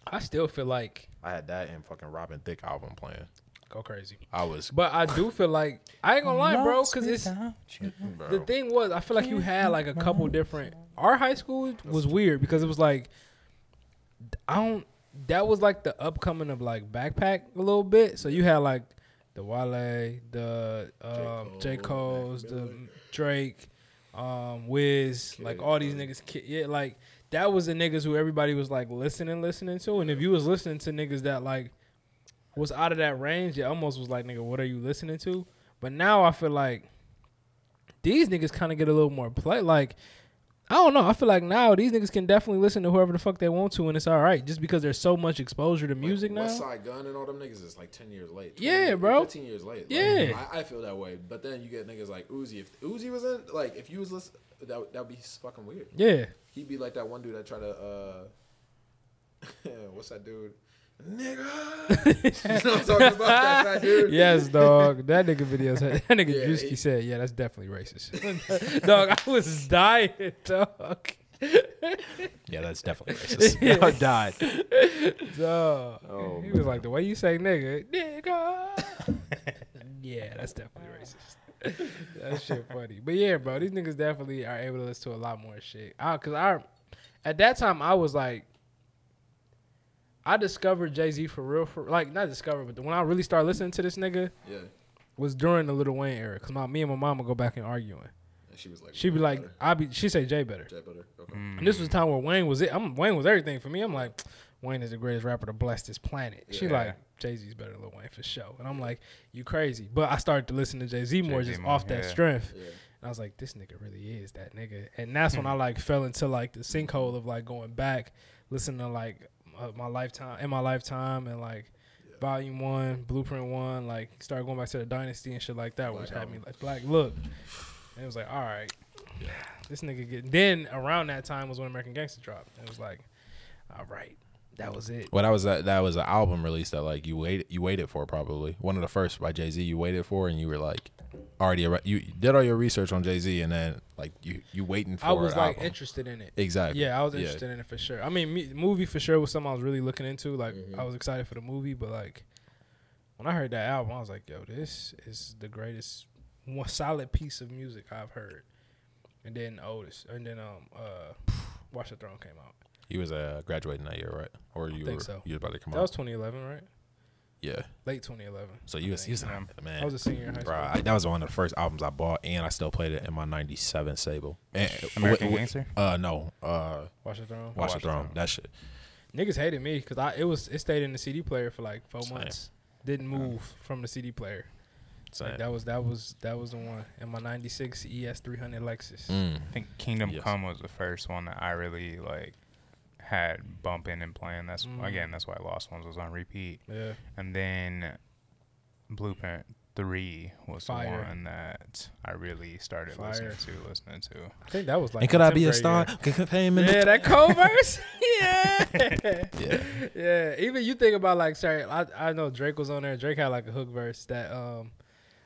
I still feel like I had that and fucking Robin Thicke album playing. go crazy, I was, but I do feel like I ain't gonna lie, bro, because it's bro. the thing was I feel like you had like a couple different. Our high school was weird because it was like I don't. That was like the upcoming of like backpack a little bit. So you had like the Wale, the um, J. Cole, Cole's, Mac the Miller. Drake, um, Wiz, like all these niggas. Kid, yeah, like that was the niggas who everybody was like listening, listening to. And if you was listening to niggas that like was out of that range, it almost was like, nigga, what are you listening to? But now I feel like these niggas kind of get a little more play. Like, I don't know. I feel like now these niggas can definitely listen to whoever the fuck they want to, and it's all right, just because there's so much exposure to music now. West Side Gun and all them niggas is like 10 years late. Yeah, bro. 15 years late. Like, Yeah. I, I feel that way. But then you get niggas like Uzi. If Uzi was in, like, if you was listening, that would that'd be fucking weird. Yeah, He'd be like that one dude that tried to, uh, <laughs> what's that dude? Nigga. <laughs> you know what I'm talking about? That fat dude? yes, dog. That nigga video said that nigga Yeah, Drewski he- said, yeah, that's definitely racist. <laughs> dog, I was dying, dog. Yeah, that's definitely <laughs> racist. I died. Dog. Oh, he was like, the way you say nigga, nigga. yeah, that's definitely racist. that shit funny. But yeah, bro, these niggas definitely are able to listen to a lot more shit. I, Cause I, at that time, I was like, I discovered Jay Z for real, for like not discovered, but the, when I really started listening to this nigga Yeah. was during the Little Wayne era. Cause my me and my mom would go back and arguing. And she was like, She'd be like, I be, she say Jay better. Jay better. Okay. Mm. And this was a time where Wayne was it. I'm Wayne was everything for me. I'm like, <tsk> Wayne is the greatest rapper to bless this planet. She like Jay Z's better than Lil Wayne for sure. And I'm like, you crazy. But I started to listen to Jay Z more Jay-Z just more, off that yeah. strength. Yeah. And I was like, this nigga really is that nigga. And that's when hmm. I like fell into like the sinkhole of like going back, listening to like uh, my lifetime in my lifetime and like volume one, blueprint one, like started going back to the dynasty and shit like that, which Black had me like black look. And it was like, all right, this nigga get. Then around that time was when American Gangster dropped. And it was like, all right, that was it. Well, that was a, that was an album release that like you waited you waited for probably one of the first by Jay Z you waited for and you were like already you did all your research on Jay Z and then like you you waiting for I was like album. interested in it. exactly Yeah, I was interested in it for sure. I mean, me, movie for sure was something I was really looking into. Like, Mm-hmm. I was excited for the movie, but like, when I heard that album, I was like, "Yo, this is the greatest, one solid piece of music I've heard." And then Otis, and then um, uh, Watch the Throne came out. He was uh, graduating that year, right? Or you think were so. you was about to come That out? That was 2011, right? yeah. Late 2011. So you was you was Yeah. man. I was a senior in high Bro, school. I, that was one of the first albums I bought, and I still played it in my '97 Sable. And, American wi- wi- Gangster? Uh, no. Uh, Watch the Throne. Watch, Watch the the Throne. Throne. That shit. Niggas hated me because I it was it stayed in the CD player for like four Same. months. Didn't move from the CD player. Like, that was that was that was the one in my '96 ES 300 Lexus. Mm. I think Kingdom Yes. Come was the first one that I really like had bumping and playing. That's Mm. again, that's why Lost Ones was on repeat. Yeah. And then Blueprint Three was Fire. the one that I really started Fire. listening to, listening to. I think that was like. and could I be a star? grade Could- could fame in year. Yeah, that co-verse. <laughs> yeah. Yeah. Yeah. Even you think about like, sorry, I I know Drake was on there. Drake had like a hook verse that um,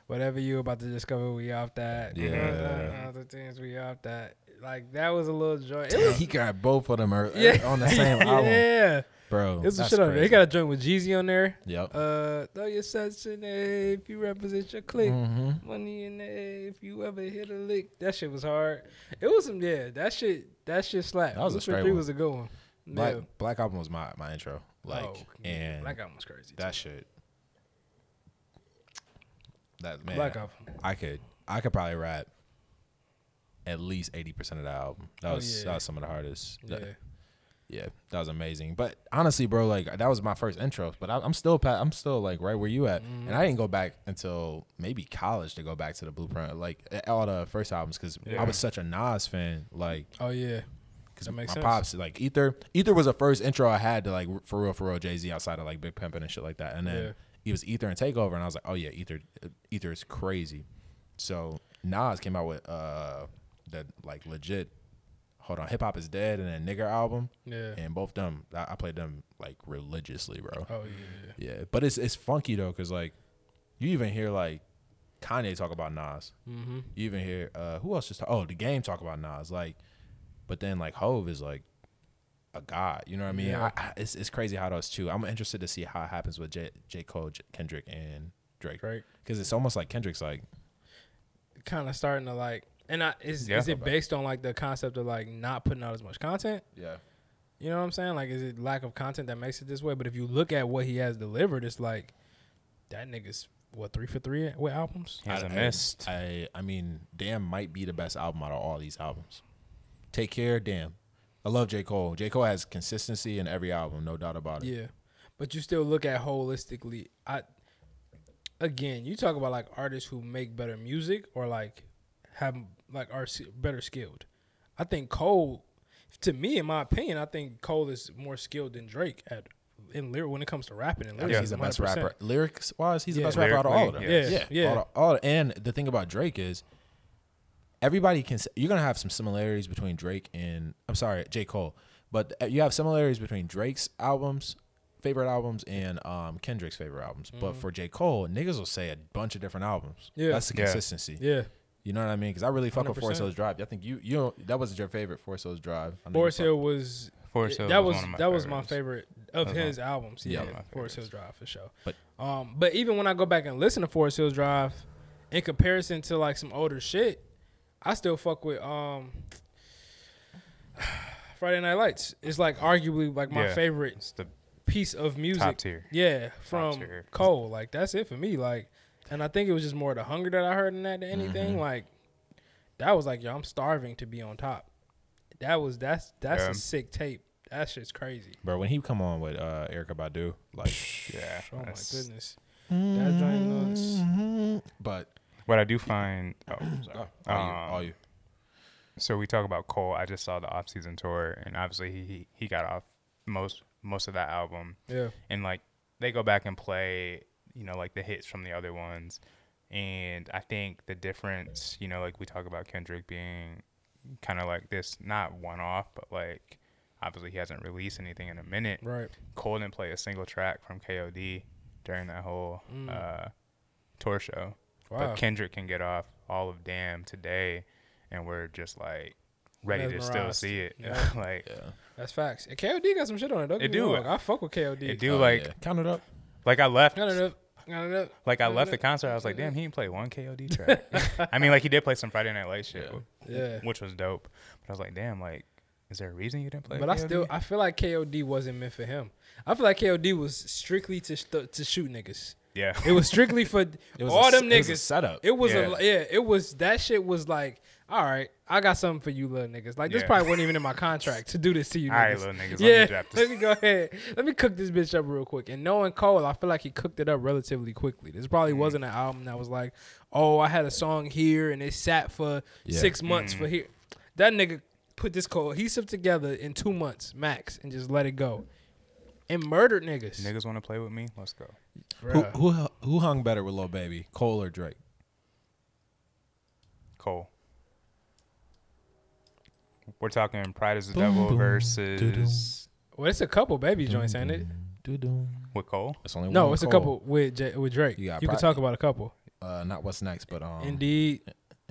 whatever you about to discover, we off that. Yeah. Uh, the things we off that. Like that was a little joint. Was, he got both of them er- Yeah. on the same <laughs> album, yeah. bro. It was some shit on there. He got a joint with Jeezy on there. Yep. Uh, throw your sets in there if you represent your clique. hmm Money in there if you ever hit a lick. That shit was hard. It was some yeah. That shit. That shit slapped. That was a straight Three one. was a good one. Black Yeah. Black album was my my intro. Like Oh, and Black album was crazy. that shit. That man, Black album. I could I could probably rap at least eighty percent of the album. That Oh, was yeah. that was some of the hardest. Yeah. That- yeah, that was amazing. But honestly, bro, like that was my first intro. But I, I'm still I'm still like right where you at, Mm-hmm. and I didn't go back until maybe college to go back to the Blueprint, like all the first albums, because Yeah. I was such a Nas fan. Like, Oh yeah. because my sense. pops like Ether, Ether was the first intro I had to like for real, for real Jay Z outside of like Big Pimpin' and shit like that, and then Yeah. it was Ether and Takeover, and I was like, oh yeah, Ether, Ether is crazy. So Nas came out with uh the like legit, hold on, Hip Hop is Dead and then Nigger album, Yeah. and both them I, I played them like religiously, bro. Oh yeah. Yeah, but it's it's funky though, cause like you even hear like Kanye talk about Nas. Mm-hmm. You even hear uh who else just talk, oh the game talk about Nas like, but then like Hove is like a god. You know what I mean? Yeah. I, I, it's it's crazy how those two. I'm interested to see how it happens with J, J Cole, J, Kendrick, and Drake Right. because it's almost like Kendrick's like Kind of starting to like, and I is Yeah. is it based on like the concept of like not putting out as much content? yeah You know what I'm saying? Like, is it lack of content that makes it this way? But if you look at what he has delivered, it's like that nigga's what three for three with albums. He hasn't I, missed. I I mean, Damn might be the best album out of all these albums. Take care, Damn. I love J Cole. J Cole has consistency in every album, no doubt about it. Yeah, but you still look at holistically. I again, you talk about like artists who make better music or like have like are better skilled. I think Cole, to me, in my opinion, I think Cole is more skilled than Drake at in lyric when it comes to rapping and I think lyrics. he's the best 100%. rapper. Lyrics wise, he's the Yeah. best rapper out of all of them. Lyrically, yes. Yeah, yeah. All, all and the thing about Drake is everybody can s- you're gonna have some similarities between Drake and I'm sorry, J. Cole. But uh, you have similarities between Drake's albums, favorite albums, and um, Kendrick's favorite albums. But for J. Cole, niggas will say a bunch of different albums. Yeah. That's the consistency. Yeah, You know what I mean? Because I really fuck with 100%. Forest Hills Drive. I think you you that wasn't your favorite Forest Hills Drive. I know you Forest Hill was Forest Hill that was one of my that was my favorite of That was his albums. Yeah, yeah, my Forest. Hills Drive for sure. But- um, but even when I go back and listen to Forest Hills Drive, in comparison to like some older shit, I still fuck with um <sighs> Friday Night Lights. It's like arguably like my Yeah. favorite the piece of music. top tier. Yeah, from tier. Cole. Like that's it for me. Like, and I think it was just more the hunger that I heard in that than Mm-hmm. anything. Like, that was like, yo, I'm starving to be on top. That was that's that's Yeah. a sick tape. That shit's crazy. Bro, when he come on with uh, Erykah Badu, like, Yeah. Oh my that's- goodness, that joint was. but What I do find, oh, <clears throat> oh, sorry. all you, Um, all you. so we talk about Cole. I just saw the off season tour, and obviously he, he he got off most most of that album, Yeah, and like they go back and play, you know, like the hits from the other ones, and I think the difference, you know, like we talk about Kendrick being kind of like this, not one off, but like obviously he hasn't released anything in a minute. right. Cole didn't play a single track from KOD during that whole Mm. uh, tour show. Wow. But Kendrick can get off all of Damn today, and we're just like ready to still see it. Yeah. <laughs> like Yeah. That's facts. And KOD got some shit on it. Don't It do. wrong. I fuck with KOD. it do Oh, like yeah. count it up. like I left Got it up. Got it up. like I left the concert. I was like, damn, he didn't play one KOD <laughs> track. I mean, like he did play some Friday Night Lights shit, Yeah. Yeah. which was dope. But I was like, damn, like, is there a reason you didn't play? But I still, I feel like KOD wasn't meant for him. I feel like KOD was strictly to st- to shoot niggas. yeah, It was strictly for <laughs> It was all a, them it was a niggas. setup. It was Yeah. a yeah. It was that shit was like, all right, I got something for you, little niggas. Like this Yeah. probably wasn't even in my contract to do this to you, <laughs> all right, niggas. little niggas. Let yeah, me drop let me go ahead. Let me cook this bitch up real quick. And knowing Cole, I feel like he cooked it up relatively quickly. This probably Mm. wasn't an album that was like, oh, I had a song here and it sat for Yeah. six months Mm. for here. That nigga put this cohesive together in two months max and just let it go. And murdered niggas. Niggas want to play with me? Let's go. Who, who who hung better with Lil Baby, Cole or Drake? Cole. We're talking Pride is the Boom, Devil boom, versus Well, it's a couple baby joints, ain't it? Doo-doo. with Cole. It's only No, one it's a couple with J- with Drake. You You, can talk about a couple. Uh, not what's next, but um, Indeed.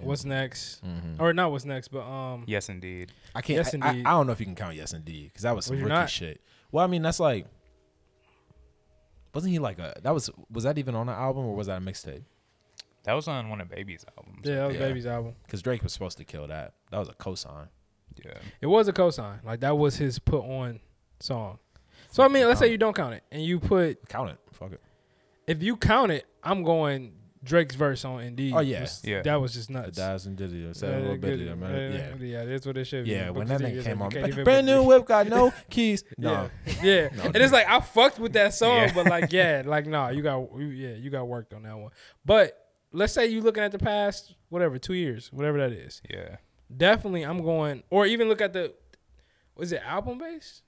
What's next? Mhm. Or not what's next, but um, Yes, indeed. I can't. Yes, I, I, indeed. I don't know if you can count yes indeed because that was some Was rookie not? shit. Well, I mean that's like, wasn't he like a? That was was that even on an album or was that a mixtape? That was on one of Baby's albums. yeah, that was Yeah. Baby's album. Because Drake was supposed to kill that. That was a cosign. Yeah. It was a cosign. Like that was his put on song. So I mean, let's say you don't count it, and you put Count it. Fuck it. if you count it, I'm going Drake's verse on Indeed. Oh, yeah. was- Yeah. that was just A nuts. thousand did it. Yeah, Said a little bit. good. of Yeah. Yeah. yeah, that's what it should be. Yeah, when Because that he nigga is came like, on, you can't <laughs> even brand new this- <laughs> whip got no <laughs> keys. No, Yeah, yeah. No, and it's like I fucked with that song, Yeah. but like, yeah, like, nah, you got, you- yeah, you got worked on that one. But let's say you looking at the past, whatever, two years, whatever that is. Yeah. Definitely, I'm going, or even look at the, was it album based?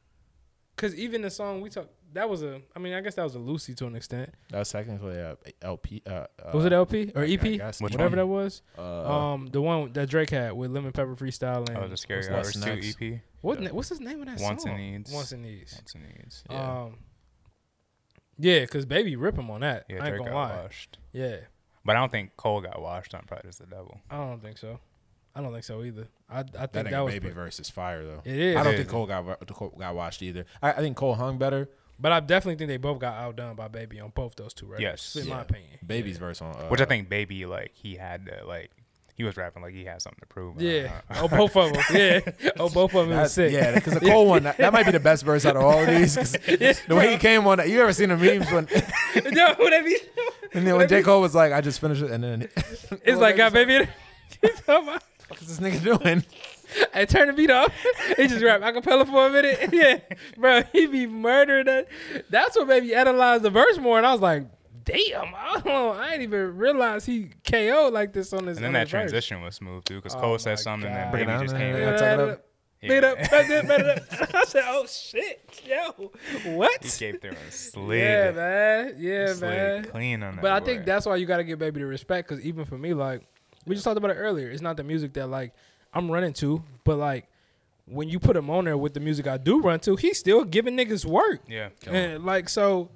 Because even the song we talked, that was a, I mean, I guess that was a Lucy to an extent. that was technically a LP. Uh, uh, Was it LP or I EP? guess. Which Whatever one? that was. Uh, Um, the one that Drake had with Lemon Pepper Freestyle and Oh, the Scary what's Hours next? 2 EP. what? Yeah. What's his name of that Wants song? and Needs. Wants and Needs. Wants and Needs. Yeah. Um, yeah, cause baby rip him on that. Yeah, I ain't Drake gonna got lie. washed. Yeah, But I don't think Cole got washed on Pride is the Devil. I don't think so. I don't think so either. I I think that that, was baby versus fire though. it is. I don't It think. Cole got Cole got watched either. I, I think Cole hung better. but I definitely think they both got outdone by Baby on both those two records. Yes. in my Yeah. opinion. Baby's yeah. verse on uh, Which I think Baby, like, he had to, like, he was rapping like he had something to prove. Yeah. Uh, oh, both of them. Yeah. <laughs> <laughs> Oh, both of them was sick. yeah, because the Cole one that, that might be the best verse out of all of these. 'cause <laughs> the way he came on, that, you ever seen the memes when Yo, what that mean? and then when J Cole was like, "I just finished it," and then It's like got baby. In it. what is this nigga doing? <laughs> I turn the beat off. He just rap acapella for a minute. <laughs> Yeah, bro, he be murdering that. That's what made me analyze the verse more, and I was like, damn, I don't know. I didn't even realize he KO like this on this. and then that his verse. transition was smooth, too, because Oh Cole said something and then Bring Baby just came Yeah, in. it up. Beat up, beat up, beat up. <laughs> I said, "Oh shit, yo, what?" He came through and slid. Yeah, man. Yeah, slid man. clean on that. But I boy. think that's why you got to give baby the respect, because even for me, like we just talked about it earlier, it's not the music that like I'm running to, but like when you put him on there with the music I do run to, he's still giving niggas work, Yeah. and like so.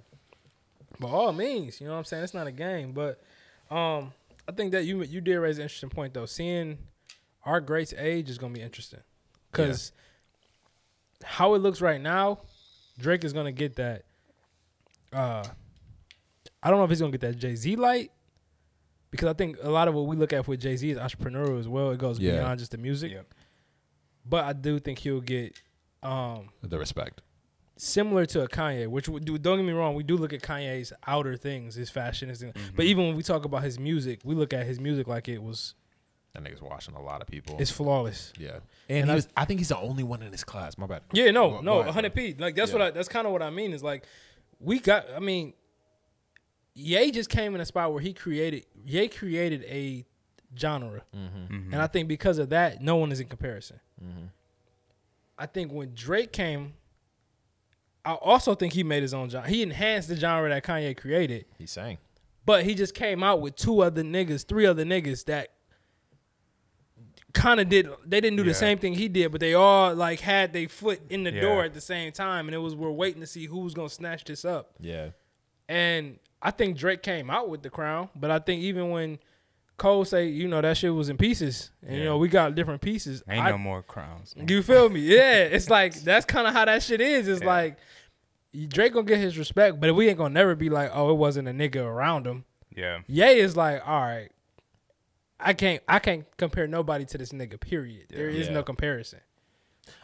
By all means, you know what I'm saying. It's not a game, but um, I think that you you did raise an interesting point though. Seeing our greats age is gonna be interesting, because how it looks right now, Drake is gonna get that. Uh, I don't know if he's gonna get that Jay Z light, because I think a lot of what we look at with Jay Z is entrepreneurial as well. It goes Yeah. beyond just the music, Yep. but I do think he'll get um The respect. similar to a Kanye, which do. Don't get me wrong, we do look at Kanye's outer things, his fashion, his thing. But even when we talk about his music, we look at his music like it was That nigga's washing a lot of people. it's flawless. yeah, And and, he I- was, I think he's the only one in his class. My bad. Yeah, no, Go- no, go 100 p. Like that's Yeah. what I. That's kind of what I mean. Is like we got. I mean, Ye just came in a spot where he created. Ye created a genre, Mhm. and I think because of that, no one is in comparison. Mm-hmm. I think when Drake came, I also think he made his own genre. He enhanced the genre that Kanye created. He sang. But he just came out with two other niggas, three other niggas that kind of did. They didn't do the same thing he did, but they all like had their foot in the Yeah. door at the same time, and it was we're waiting to see who's gonna snatch this up. Yeah, And I think Drake came out with the crown, but I think even when Cole say, you know, that shit was in pieces, and you know we got different pieces. Ain't I- no more crowns. you feel me? Yeah, it's like <laughs> that's kind of how that shit is. It's Yeah. like Drake gonna get his respect, but we ain't gonna never be like, oh, it wasn't a nigga around him. Yeah. Ye is like, all right, I can't, I can't compare nobody to this nigga. Period. There is Yeah. no comparison.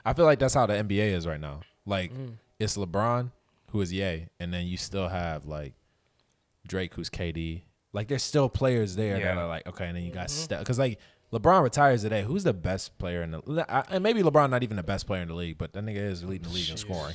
I feel like that's how the NBA is right now. Like Mm. it's LeBron who is Ye, and then you still have like Drake who's KD. Like there's still players there that are like okay, and then you got Mm-hmm. Steph because like LeBron retires today. Who's the best player in the? I- And maybe LeBron not even the best player in the league, but that nigga is leading the league in scoring.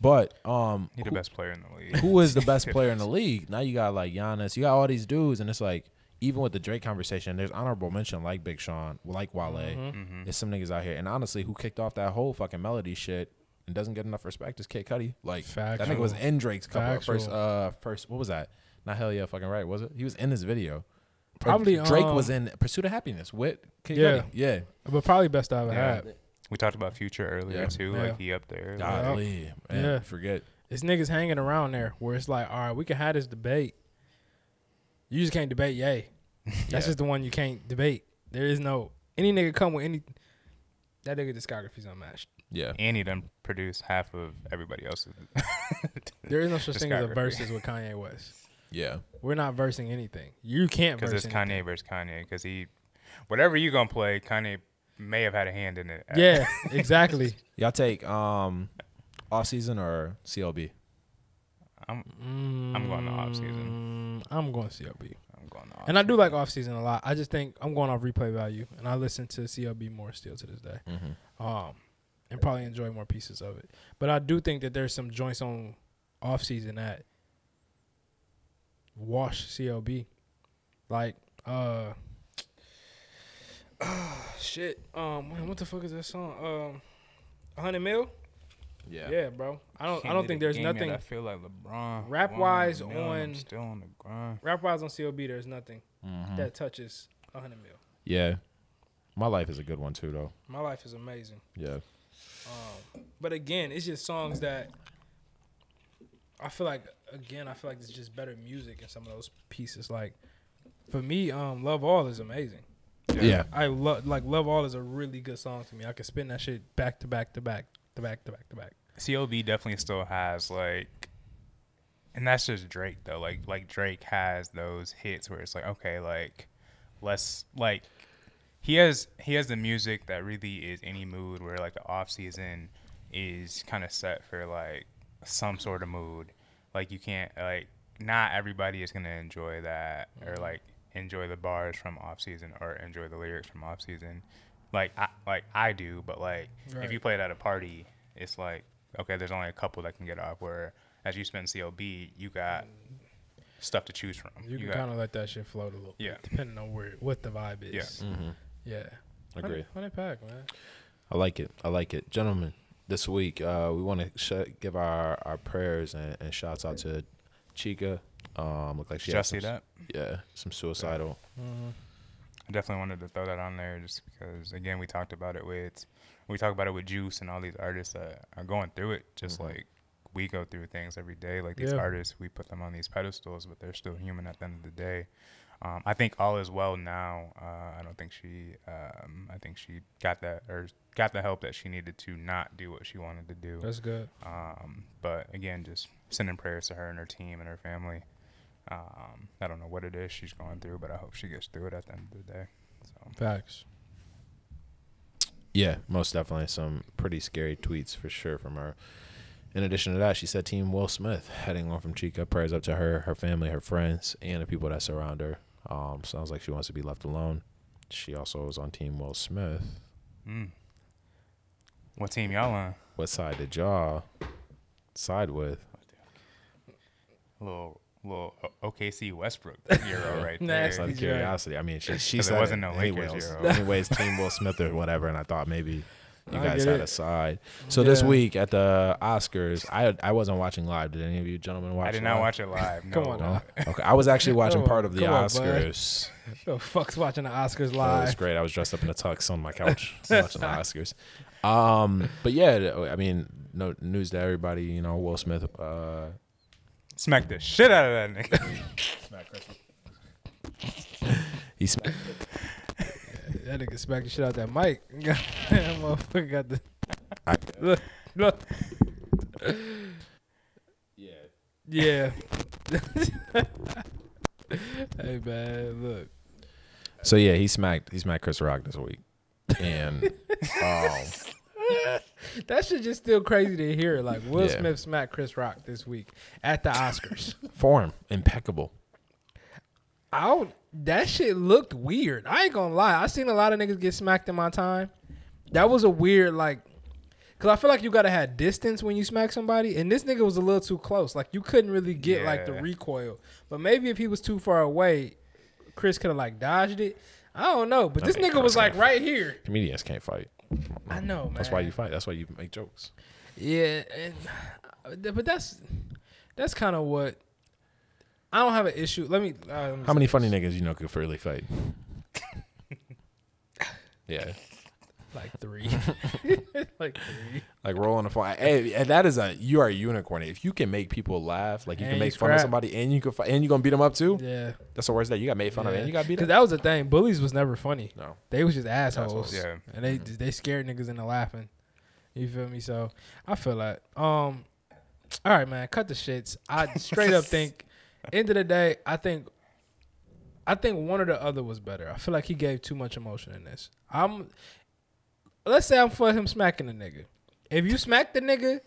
But um, He the who- best player in the league. who is the best <laughs> player in the league? Now you got like Giannis, you got all these dudes, and it's like even with the Drake conversation, there's honorable mention like Big Sean, like Wale. Mhm. There's some niggas out here, and honestly, who kicked off that whole fucking melody shit and doesn't get enough respect is Kid Cudi. Like that nigga was Factual. in Drake's couple of first, uh, first what was that? Not hell yeah, fucking right, was it? He was in this video. Or Probably, Drake was um, in Pursuit of Happiness with Kid Yeah. Cudi. Yeah, But probably best I ever Yeah. had. We talked about Future earlier Yeah. too. Yeah. Like he up there. like- Golly, man, Yeah. forget. It's niggas hanging around there where it's like, all right, we can have this debate. You just can't debate Ye. <laughs> That's Yeah. just the one you can't debate. There is no any nigga come with any. That nigga discography's unmatched. Yeah. And he done produced half of everybody else's. There is no such thing as a Discography. versus with Kanye West. Yeah. We're not versing anything. You can't Because verse it's anything. Kanye versus Kanye. Because he, whatever you gonna play, Kanye may have had a hand in it. Yeah, <laughs> exactly. <laughs> Y'all take um off season or CLB? I'm, I'm going to off season. Mm, I'm going CLB. I'm going to. And I do like off season a lot. I just think I'm going off replay value, and I listen to CLB more still to this day. Mm-hmm. Um, and probably enjoy more pieces of it. But I do think that there's some joints on off season that wash CLB, like uh, oh, <sighs> shit. Um, man, what the fuck is that song? Um, 100 mil. Yeah. Yeah, bro. I don't. I don't think there's nothing. I feel like LeBron. Rap-wise One mil, I'm on- still on the grind. Rap wise on CLB, there's nothing Mhm. that touches 100 mil. Yeah. My life is a good one too, though. My life is amazing. Yeah. Um, but again, it's just songs that I feel like. Again, I feel like it's just better music in some of those pieces. Like for me, um, "Love All" is amazing. Yeah. I love like "Love All" is a really good song to me. I can spin that shit back to back to back to back to back to back. CLB definitely still has like, and that's just Drake though. Like like Drake has those hits where it's like okay, like let's like he has he has the music that really is any mood where like the off season is kind of set for like some sort of mood. Like you can't like not everybody is gonna enjoy that or like enjoy the bars from off season or enjoy the lyrics from off season. Like I like I do, but like Right. if you play it at a party, it's like okay, there's only a couple that can get off. Where as you spend CLB, you got stuff to choose from. You, can got, kind of let that shit float a little. Yeah. bit, depending on where what the vibe is. Yeah. Mm-hmm. Yeah. Agree. Hundred pack, man. I like it. I like it, gentlemen. This week, uh, we want to sh- give our, our prayers and, and shouts out to Chika. Um, look like she had just see some, that. Yeah, some suicidal. Mm-hmm. I definitely wanted to throw that on there just because again we talked about it with we talk about it with Juice and all these artists that are going through it just Mhm. like we go through things every day like these Yeah. artists we put them on these pedestals but they're still human at the end of the day um, I think all is well now uh, I don't think she um, I think she got that or got the help that she needed to not do what she wanted to do That's good. um, but again just sending prayers to her and her team and her family um, I don't know what it is she's going through but I hope she gets through it at the end of the day so Facts. Yeah, most definitely some pretty scary tweets for sure from her. In addition to that, she said Team Will Smith heading on from Chika. Prayers up to her, her family, her friends, and the people that surround her. Um, sounds like she wants to be left alone. She also was on Team Will Smith. Mm. What team y'all on? What side did y'all side with? little little OKC Westbrook <laughs> euro right there. Nasty. Just out of curiosity. I mean, she, she 'Cause it wasn't no anyways. Lakers, yo. anyways, Team Will Smith or whatever, and I thought maybe you I guys had it. a side. So this week at the Oscars, I I wasn't watching live. Did any of you gentlemen watch? I did not live? watch it live. No. Come on No? <laughs> Okay, I was actually watching part of the come on, bud. Oscars. <laughs> The fuck's watching the Oscars live? it was great. I was dressed up in a tux on my couch <laughs> watching the Oscars. Um, but yeah, I mean, no news to everybody. You know, Will Smith. Uh, Smack the shit out of that nigga. he smacked. That nigga smacked the shit out that mic. <laughs> that motherfucker got the. I- look, look. Yeah. <laughs> Yeah. <laughs> hey man, look. So yeah, he smacked. He smacked Chris Rock this week, and um, That shit just still crazy to hear. Like Will Yeah. Smith smacked Chris Rock this week at the Oscars. form impeccable. I don't. That shit looked weird. I ain't gonna lie. I seen a lot of niggas get smacked in my time. That was a weird like. Cause I feel like you gotta have distance when you smack somebody, and this nigga was a little too close. Like you couldn't really get like the recoil. But maybe if he was too far away, Chris could have like dodged it. I don't know. But I this mean, nigga was like right here. Comedians can't fight. I know, man. That's why you fight. That's why you make jokes. Yeah, and uh, but that's that's kind of what I don't have an issue. Let me. Uh, let me How many this. funny niggas you know could fairly fight? <laughs> yeah. like three, <laughs> like three. Like rolling the phone. Hey, and that is a you are a unicorn. If you can make people laugh, like you And can you make fun of scrap. somebody, and you can fi- and you gonna beat them up too. Yeah, That's the worst that you got made fun of, and you got beat because up. that was the thing. Bullies was never funny. No, They was just assholes. Assholes. Yeah. and they they scared niggas into laughing. You feel me? So I feel like um, all right, man, cut the shits. I straight up <laughs> think, end of the day, I think, I think one or the other was better. I feel like he gave too much emotion in this. I'm, let's say I'm for him smacking the nigga. If you smack the nigga.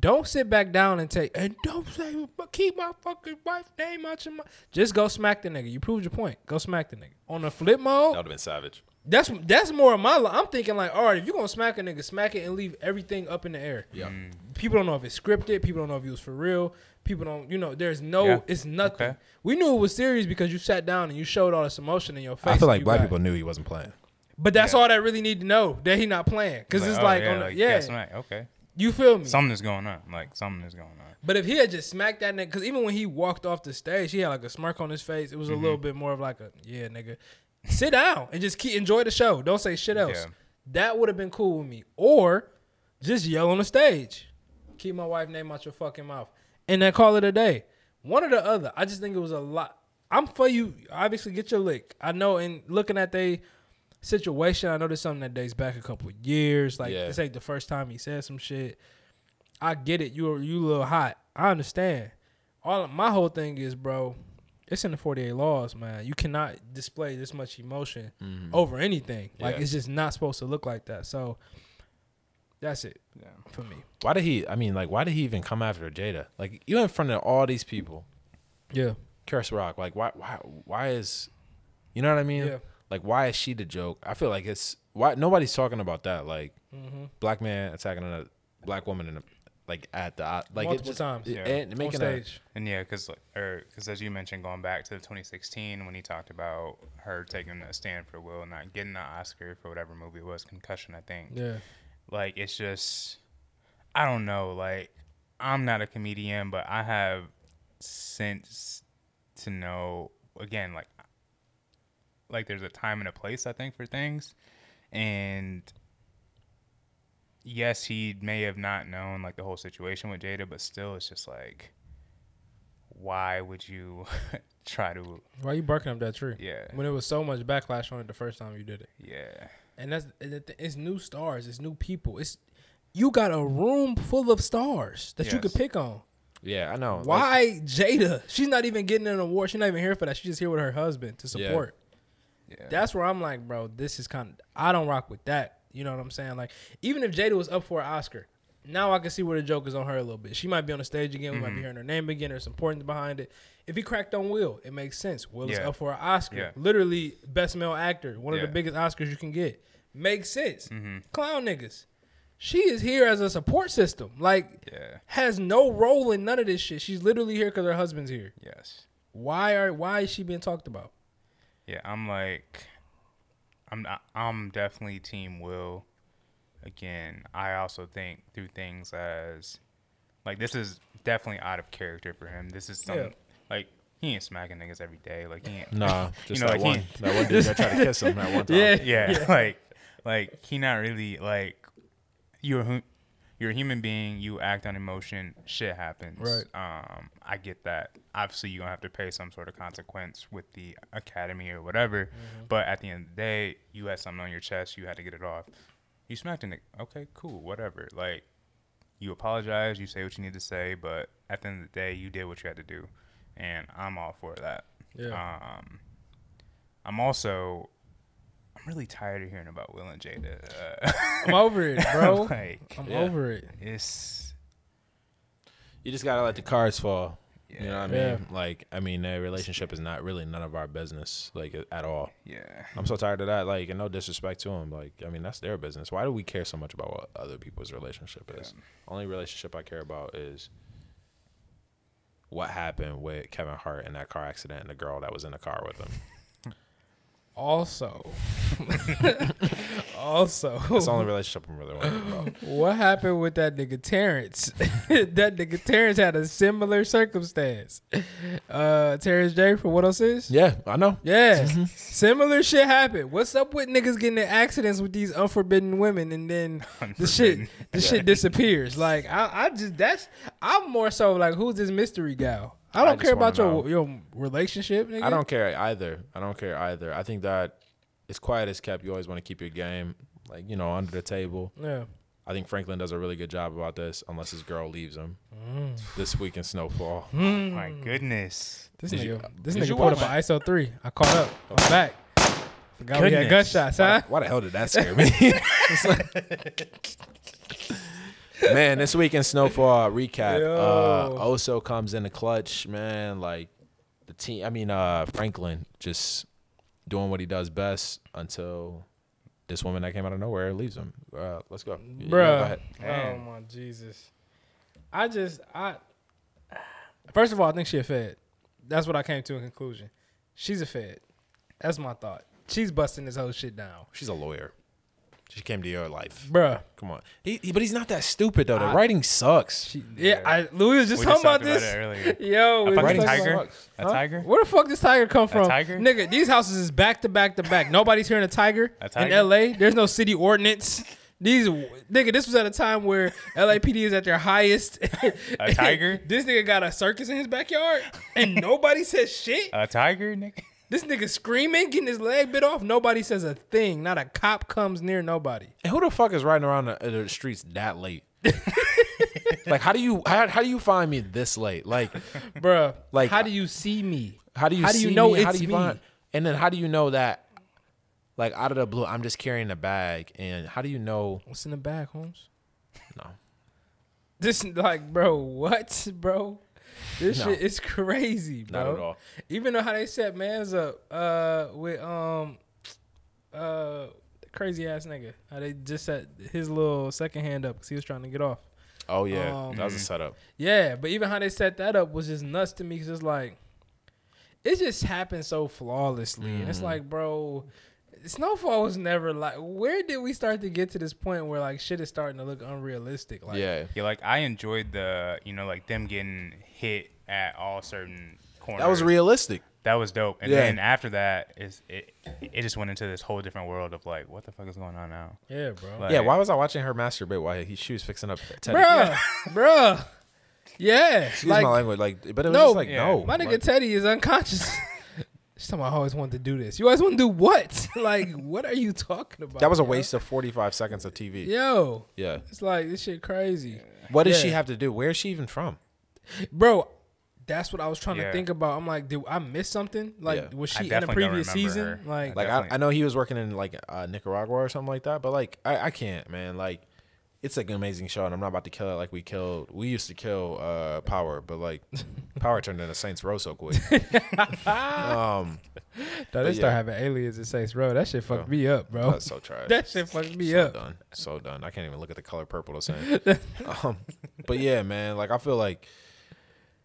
Don't sit back down and take and don't say but keep my fucking wife name out your mouth. Just go smack the nigga. You proved your point. Go smack the nigga. On the flip mode, that would have been savage. that's that's more of my. I'm thinking like, all right, if you're gonna smack a nigga, smack it and leave everything up in the air. Yeah. People don't know if it's scripted. People don't know if it was for real. People don't, you know, there's no, Yeah. it's nothing. Okay. We knew it was serious because you sat down and you showed all this emotion in your face. I feel like black got- people knew he wasn't playing. but that's Yeah. all that really need to know that he not playing because it's oh, like, yeah, on the, like, yeah, smack. Okay. you feel me? Something is going on. Like something is going on. But if he had just smacked that nigga, because even when he walked off the stage, he had like a smirk on his face. It was a Mm-hmm. little bit more of like a, yeah, nigga, sit down and just keep enjoy the show. Don't say shit else. Yeah. That would have been cool with me. Or just yell on the stage, keep my wife name out your fucking mouth, and then call it a day. One or the other. I just think it was a lot. I'm for you. Obviously, get your lick. I know. In looking at they situation, I know there's something that dates back a couple of years. Like Yeah. this ain't the first time he said some shit. I get it. You you a little hot. I understand. All my whole thing is, bro. It's in the 48 laws, man. You cannot display this much emotion mm-hmm. over anything. Like Yeah. it's just not supposed to look like that. So that's it Yeah. for me. Why did he? I mean, like, why did he even come after Jada? Like, you in front of all these people, Yeah. Chris Rock. Like, why? Why? Why is? You know what I mean? Yeah. Like, why is she the joke? I feel like it's why nobody's talking about that. Like, Mm-hmm. black man attacking a black woman in a like at the like Multiple just, times. it- Yeah. and On making a. And yeah, because or because as you mentioned, going back to 2016 when he talked about her taking a stand for Will, not getting the Oscar for whatever movie it was, Concussion, I think. Yeah. Like it's just, I don't know. Like I'm not a comedian, but I have sense to know again, like like there's a time and a place I think for things, and yes, he may have not known like the whole situation with Jada, but still, it's just like, why would you <laughs> try to? Why are you barking up that tree? Yeah, When it was so much backlash on it the first time you did it. yeah, And that's it's new stars, it's new people. It's you got a room full of stars that you could pick on. yeah. I know. Like, Why Jada? She's not even getting an award. She's not even here for that. She's just here with her husband to Yeah. support. yeah. That's where I'm like, bro, this is kind of I don't rock with that. You know what I'm saying? Like, even if Jada was up for an Oscar, now I can see where the joke is on her a little bit. She might be on the stage again. We might Mm-hmm. be hearing her name again. There's importance behind it. If he cracked on Will, it makes sense. Will is up for an Oscar. Yeah. Literally, best male actor, one of the biggest Oscars you can get. Makes sense. Mhm. Clown niggas. She is here as a support system. Like, yeah, has no role in none of this shit. She's literally here because her husband's here. yes. Why are why is she being talked about? Yeah, I'm like, I'm not, I'm definitely Team Will. Again, I also think through things as, like, this is definitely out of character for him. This is some Yeah. like he ain't smacking niggas every day. Like he ain't. Nah, <laughs> just know, that like, one. he- That one dude that tried to kiss him that one <laughs> time. Yeah. yeah, like like he not really like you're a hu- you're a human being. You act on emotion. Shit happens. Right. Um, I get that. Obviously, you're gonna have to pay some sort of consequence with the academy or whatever. But at the end of the day, you had something on your chest. You had to get it off. You smacked a nigga. Okay, cool, whatever. Like you apologize. You say what you need to say. But at the end of the day, you did what you had to do, and I'm all for that. Yeah. Um, I'm also I'm really tired of hearing about Will and Jada. Uh, I'm over it, <laughs> bro. like I'm Yeah. over it. it's You just gotta let the cards fall. Yeah, You know what I Yeah. mean? Like, I mean, their relationship is not really none of our business, like at all. yeah, I'm so tired of that. Like, and no disrespect to them. Like, I mean, that's their business. Why do we care so much about what other people's relationship is? Only relationship I care about is what happened with Kevin Hart in that car accident and the girl that was in the car with him. Also, <laughs> also, It's the only relationship I'm really worried about. what happened with that nigga Terrence? <laughs> that nigga Terrence had a similar circumstance. Uh, Terrence J from 106. Yeah, I know. Yeah, similar shit happened. What's up with niggas getting in accidents with these unforbidden women, and then the shit, Unforbidden. the shit disappears? Like I, I just that's I'm more so like, who's this mystery gal? I don't just care about your know. your relationship. Nigga. I don't care either. I don't care either. I think that it's quiet as kept. You always want to keep your game, like you know, under the table. Yeah. I think Franklin does a really good job about this, unless his girl leaves him Mm. this week in Snowfall. My goodness. This Did nigga, you- this nigga pulled up watch an ISO three. I caught up. I'm back. Forgot we had Goodness. gunshots, Why, huh? why the hell did that scare me? It's <laughs> like- <laughs> <laughs> man, this week in Snowfall recap, uh, Oso comes in the clutch. Man, like the team. I mean, uh, Franklin just doing what he does best until this woman that came out of nowhere leaves him. Uh, let's go, Yeah, go Bruh. ahead. Oh my Jesus. I just I first of all, I think she a fed. That's what I came to a conclusion. She's a fed. That's my thought. She's busting this whole shit down. She's a lawyer. She came to your life. Bruh. Come on, he, he- but he's not that stupid though. The I- writing sucks. She, yeah, Yeah. I Louis was just We talking just about talked about this. it earlier. <laughs> Yo, we A was fucking tiger? about- A Huh? tiger? Where the fuck does tiger come from? tiger? Nigga, these houses is back to back to back. Nobody's hearing a tiger, A in? LA. There's no city ordinance. These nigga, this was at a time where LAPD is at their highest. A tiger? <laughs> this nigga got a circus in his backyard, and nobody says shit. A tiger, nigga? This nigga screaming, getting his leg bit off. Nobody says a thing. Not a cop comes near nobody. And who the fuck is riding around the, uh, the streets that late? <laughs> like, how do you how, how do you find me this late? Like, <laughs> Bruh, Like- how do you see me? how do you see me? How do you know me? how it's do you me? Find, and then how do you know that? Like out of the blue, I'm just carrying a bag, and how do you know? What's in the bag, Holmes? No, This like, bro, what, bro? This No. shit is crazy, bro. not at all. Even though how they set man's up uh with um uh crazy ass nigga. How they just set his little second hand up because he was trying to get off. Oh yeah, Um, that was a setup. Yeah, but even how they set that up was just nuts to me because it's like it just happened so flawlessly, and it's Mhm. like, bro. Snowfall was never like. Where did we start to get to this point where like shit is starting to look unrealistic? Like, yeah, Yeah, like I enjoyed the, you know, like them getting hit at all certain corners. that was realistic. That was dope. And Yeah. then after that, is it it just went into this whole different world of like, what the fuck is going on now? yeah, bro. Like, yeah, why was I watching her masturbate while he, she was fixing up Teddy? bruh, bruh. Yeah, Excuse like my language, like, but it was No, just like yeah. no. my nigga like, Teddy is unconscious. <laughs> She's talking about I always wanted to do this. You always want to do what? <laughs> like, what are you talking about? that was a yo? waste of 45 seconds of TV. Yo, Yeah. it's like this shit crazy, What does Yeah. she have to do? Where is she even from? bro. That's what I was trying to think about. I'm like, did I miss something? Like, Yeah. was she in the previous season? her. Like, Like I, I know he was working in like uh, Nicaragua or something like that, but like I, I can't, man. Like it's like an amazing show, and I'm not about to kill it like we killed. We used to kill uh, Power, but like <laughs> Power turned into Saints Row so quick. <laughs> um, no, they but start yeah. having aliens in Saints Row. That shit fucked Bro. me up, bro. that's so trash. That shit fucked me so up. done, so done. I can't even look at the color purple the same. <laughs> um, but yeah, man. Like I feel like,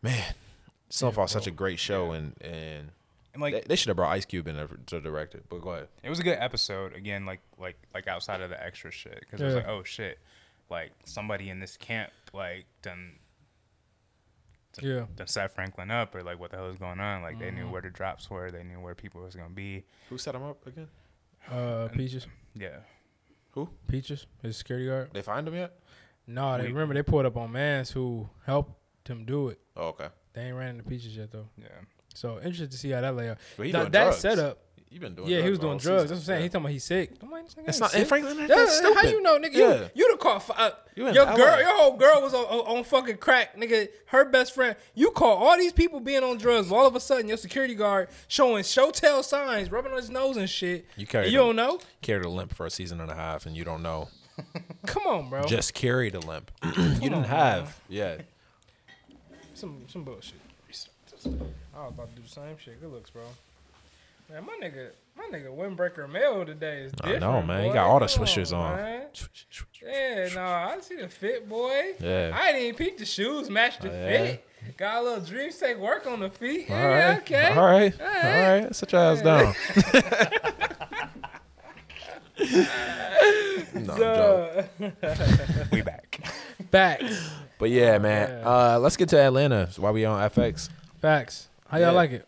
man, Snowfall's such a great show, and and And like they, they should have brought Ice Cube in there to direct it. But go ahead. it was a good episode again like like like outside of the extra shit because it was like oh shit like somebody in this camp like done Yeah. done set franklin up or like what the hell is going on like they knew Mm-hmm. where the drops were they knew where people was gonna be Who set him up again? Uh, Peaches, yeah Who? Peaches, his security guard. They find him yet? No, they We- remember they pulled up on Mans who helped him do it. Oh, okay. They ain't ran into Peaches yet though. yeah So interested to see how that lay out. But he Th- doing that drugs. setup, You been doing? yeah, he was doing drugs. That's what I'm saying. Yeah. He talking about he's sick. I'm like, It's not. sick. And Franklin, Yeah, that's stupid. How you know, nigga? Yeah. You, you the call. fi- Uh, You your LA. girl, your whole girl was on, on, fucking crack, nigga. Her best friend. You call all these people being on drugs. All of a sudden, your security guard showing show tell signs, rubbing on his nose and shit. You And you don't know? carried a limp for a season and a half, and you don't know. <laughs> Come on, bro. Just carried a limp. <clears throat> you didn't on, have. Yeah. some some bullshit. I was about to do the same shit. Good looks, bro. Man, my nigga, my nigga windbreaker mail today is I different. know, man. He got all the Come swishers on. man. Yeah, no, I see the fit, boy. Yeah. I ain't even peeped the shoes match the Oh, yeah? fit. Got a little dreams take work on the feet. All Yeah, right. okay. All right. All All right. right. Sit your ass down. <laughs> No. So, We back. facts. But yeah, man. Yeah. Uh, let's get to Atlanta. Why we on FX? Facts. How y'all Yeah. like it?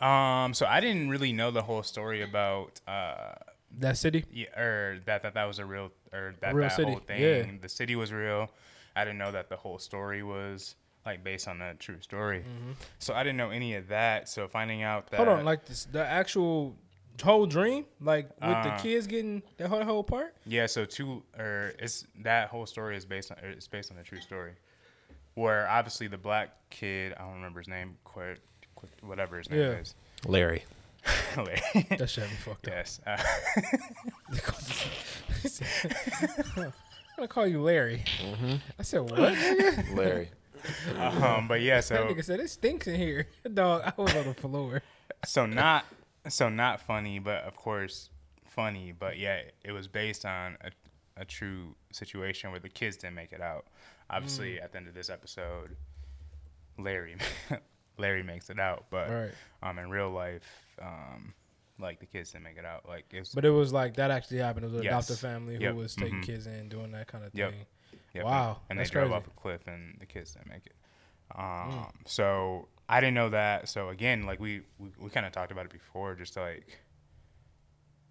Um, so I didn't really know the whole story about uh, That city? yeah, or that that that was a real or that Real that city, whole thing. yeah. The city was real. I didn't know that the whole story was like based on a true story. So I didn't know any of that. So finding out that Mm-hmm. Hold on, like this, the actual whole dream, like with the Uh, kids getting the whole, whole part. Yeah, so two or it's that whole story is based on it's based on a true story, where obviously the black kid I don't remember his name, quite, whatever his name Yeah. is. Larry. <laughs> Larry. That shit had me fucked up. yes, uh, <laughs> I'm gonna call you Larry. Mm-hmm. I said what? nigga? <laughs> Larry. um, but yeah, That so nigga said it stinks in here. Dog, I was on the floor. so not so not funny, but of course funny. But yeah, it was based on a, a true situation where the kids didn't make it out. Obviously, Mm. at the end of this episode, Larry Larry makes it out, but Right. um, in real life, um, like the kids didn't make it out. Like it's But it was like that actually happened. It was an Yes. adoptive family who Yep. was taking Mhm. kids in, doing that kind of thing. Yep, Wow, And they drove crazy. off a cliff, and the kids didn't make it. Um, so I didn't know that. So again, like we we, we kind of talked about it before, just like,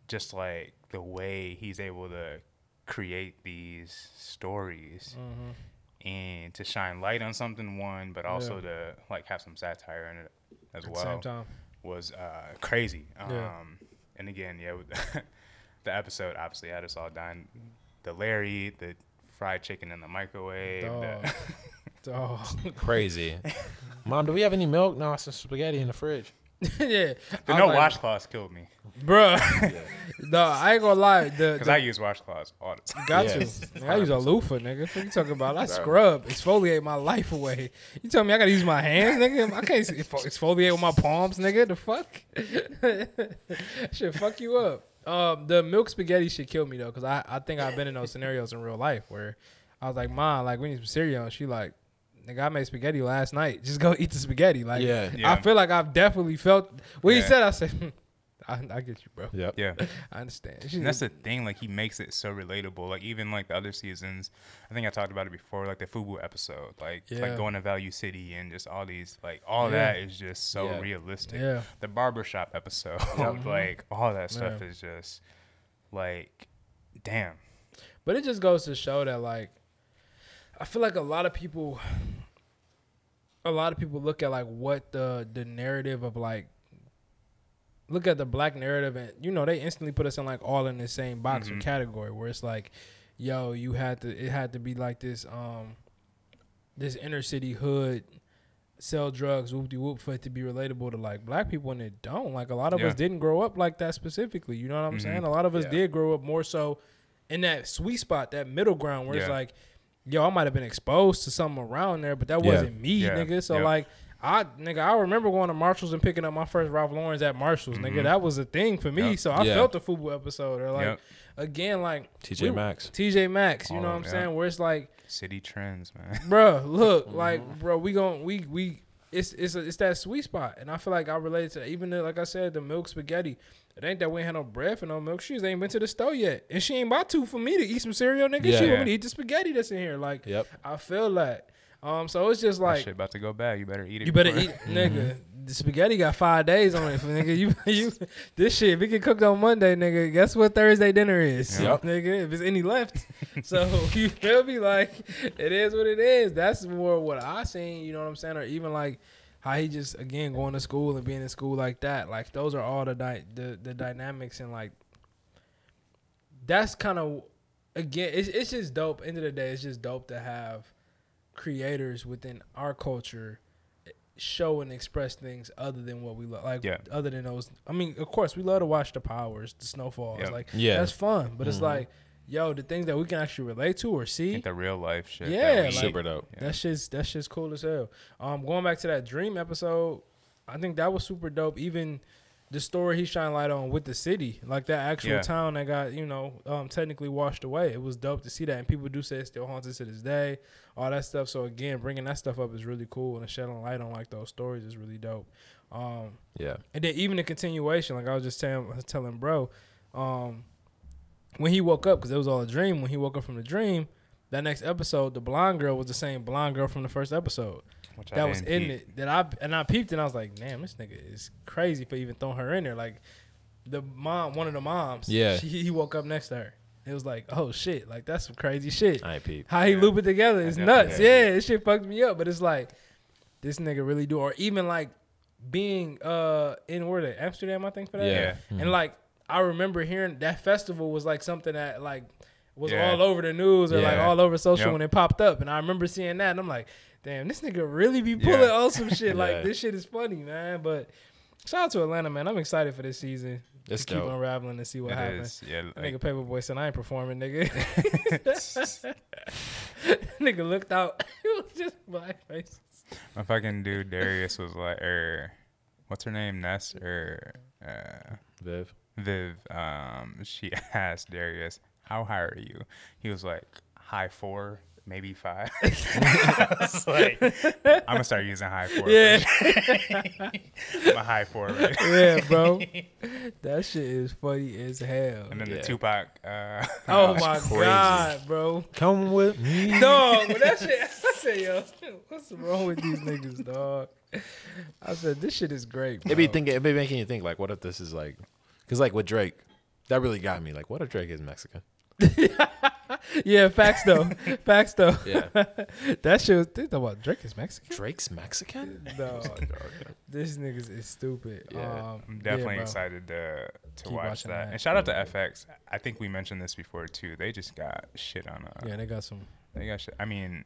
just like the way he's able to create these stories Mm-hmm. And to shine light on something one, but also to like have some satire in it as At well same time. was uh, crazy. Um, Yeah. And again, yeah, <laughs> the episode obviously had us all dying. The Larry, the fried chicken in the microwave. The, Dog. <laughs> Crazy. <laughs> Mom, do we have any milk? No, some spaghetti in the fridge. <laughs> yeah. the no was like, washcloths killed me Bruh. <laughs> <laughs> no, I ain't gonna lie. Because I use washcloths all the time. Got Yes. to. I use a loofah, nigga. What you talking about? I scrub, exfoliate my life away. You tell me I gotta use my hands, nigga? I can't exfoliate with my palms, nigga. The fuck? Shit, fuck you up. Um, the milk spaghetti should kill me though, cause I, I think I've been in those scenarios in real life where I was like, Mom, like we need some cereal, and she like, nigga, I made spaghetti last night. Just go <laughs> eat the spaghetti. Like, Yeah. Yeah. I feel like I've definitely felt what he said. I said, "Hmm, I, I get you, bro. Yep. Yeah. <laughs> I understand. She And that's the thing, like he makes it so relatable. Like even like the other seasons, I think I talked about it before, like the Fubu episode, like Yeah. like going to Value City and just all these like all Yeah. that is just so Yeah. realistic. yeah. The barbershop episode, <laughs> like all that stuff Yeah. is just like damn. But it just goes to show that like I feel like a lot of people a lot of people look at like what the the narrative of like look at the black narrative and you know they instantly put us in like all in the same box or Mhm. category where it's like yo you had to it had to be like this um this inner city hood sell drugs whoop de whoop for it to be relatable to like black people and it don't like a lot of us didn't grow up like that specifically you know what i'm Mhm. saying a lot of us Yeah. did grow up more so in that sweet spot that middle ground where it's like yo i might have been exposed to something around there but that Yeah. wasn't me Yeah. nigga so Yep. like I nigga, I remember going to Marshalls and picking up my first Ralph Lauren's at Marshalls, nigga. Mhm. That was a thing for me. Yep. So I Yeah. felt the Fubu episode, or like Yep. again, like TJ we- Maxx. TJ Maxx. You All know what I'm them, saying? Where it's like, Citi Trends, man. <laughs> bruh, look, Mm-hmm. <laughs> like, bro, we gon' we we it's it's a, it's that sweet spot, and I feel like I related to that. even the, like I said, the milk spaghetti. It ain't that we ain't had no bread for no milk. She just ain't been to the store yet, and she ain't about to for me to eat some cereal, nigga. Yeah. she want me to eat the spaghetti that's in here. Like, Yep. I feel that. Um, so it's just That like shit about to go bad. You better eat it. you better eat, <laughs> nigga. The spaghetti got five days on it, nigga. You, <laughs> you, this shit. We can cook on Monday, nigga. Guess what Thursday dinner is, Yep. <laughs> nigga. If it's any left, so you feel me? Like it is what it is. That's more what I seen. You know what I'm saying? Or even like how he just again going to school and being in school like that. Like those are all the dy- the the dynamics and like that's kind of again. It's it's just dope. End of the day, it's just dope to have creators within our culture show and express things other than what we love. Like Yeah. other than those. I mean, of course, we love to watch the powers, the snowfalls. Yeah. Like Yeah. that's fun. But it's Mhm. like, yo, the things that we can actually relate to or see. Think the real life shit. Yeah, like- Super dope. Yeah. That shit's that shit's cool as hell. Um, going back to that dream episode, I think that was super dope. Even the story he shined light on with the city, like that actual Yeah. town that got you know um, technically washed away. It was dope to see that, and people do say it still haunted to this day. All that stuff. So again, bringing that stuff up is really cool, and shedding light on like those stories is really dope. Um, Yeah. and then even the continuation, like I was just telling telling bro, um, when he woke up, because it was all a dream. When he woke up from the dream, that next episode, the blonde girl was the same blonde girl from the first episode Which I that was in peep. it. That I and I peeped and I was like, damn, this nigga is crazy for even throwing her in there. Like the mom, one of the moms, Yeah. she, he woke up next to her. It was like, oh shit, like that's some crazy shit. I ain't peep. How he Yeah. loop it together is nuts. did. Yeah, this shit fucked me up. But it's like this nigga really do, or even like being uh in where the Amsterdam, I think for that. Yeah. Yeah. And like I remember hearing that festival was like something that like was Yeah. all over the news or like all over social Yep. when it popped up. And I remember seeing that and I'm like, damn, this nigga really be pulling Yeah. on some shit. Like <laughs> this shit is funny, man. But shout out to Atlanta, man. I'm excited for this season. It's to keep unraveling and see what It happens. is. Yeah. That Like, nigga Paper Boi said, I ain't performing, nigga. <laughs> <laughs> nigga looked out. it was just blackface. my fucking dude Darius was like, or what's her name, Ness or uh, Viv. Viv. Um, she <laughs> asked Darius, "How high are you?" He was like, "High four, maybe five. <laughs> I was like, <laughs> "I'm gonna start using high four. Yeah. I'm a high four. Right? yeah, bro. That shit is funny as hell. And then Yeah. the Tupac. Uh, Oh my crazy. god, bro. Come with me. Dog, but that shit, I said, yo, what's wrong with these niggas, dog? I said, this shit is great, bro. It be thinking. It be making you think like, what if this is like, because like with Drake, that really got me. Like, what if Drake is Mexican? <laughs> yeah, facts though. <laughs> facts though. Yeah. <laughs> that shit was, think about Drake is Mexican? Drake's Mexican? Dog, this niggas is stupid. Yeah. Um, I'm definitely bro. excited to to Keep watch that. that. And shout out to FX. I think we mentioned this before too. They just got shit on. Uh, Yeah, they got some. They got shit. I mean,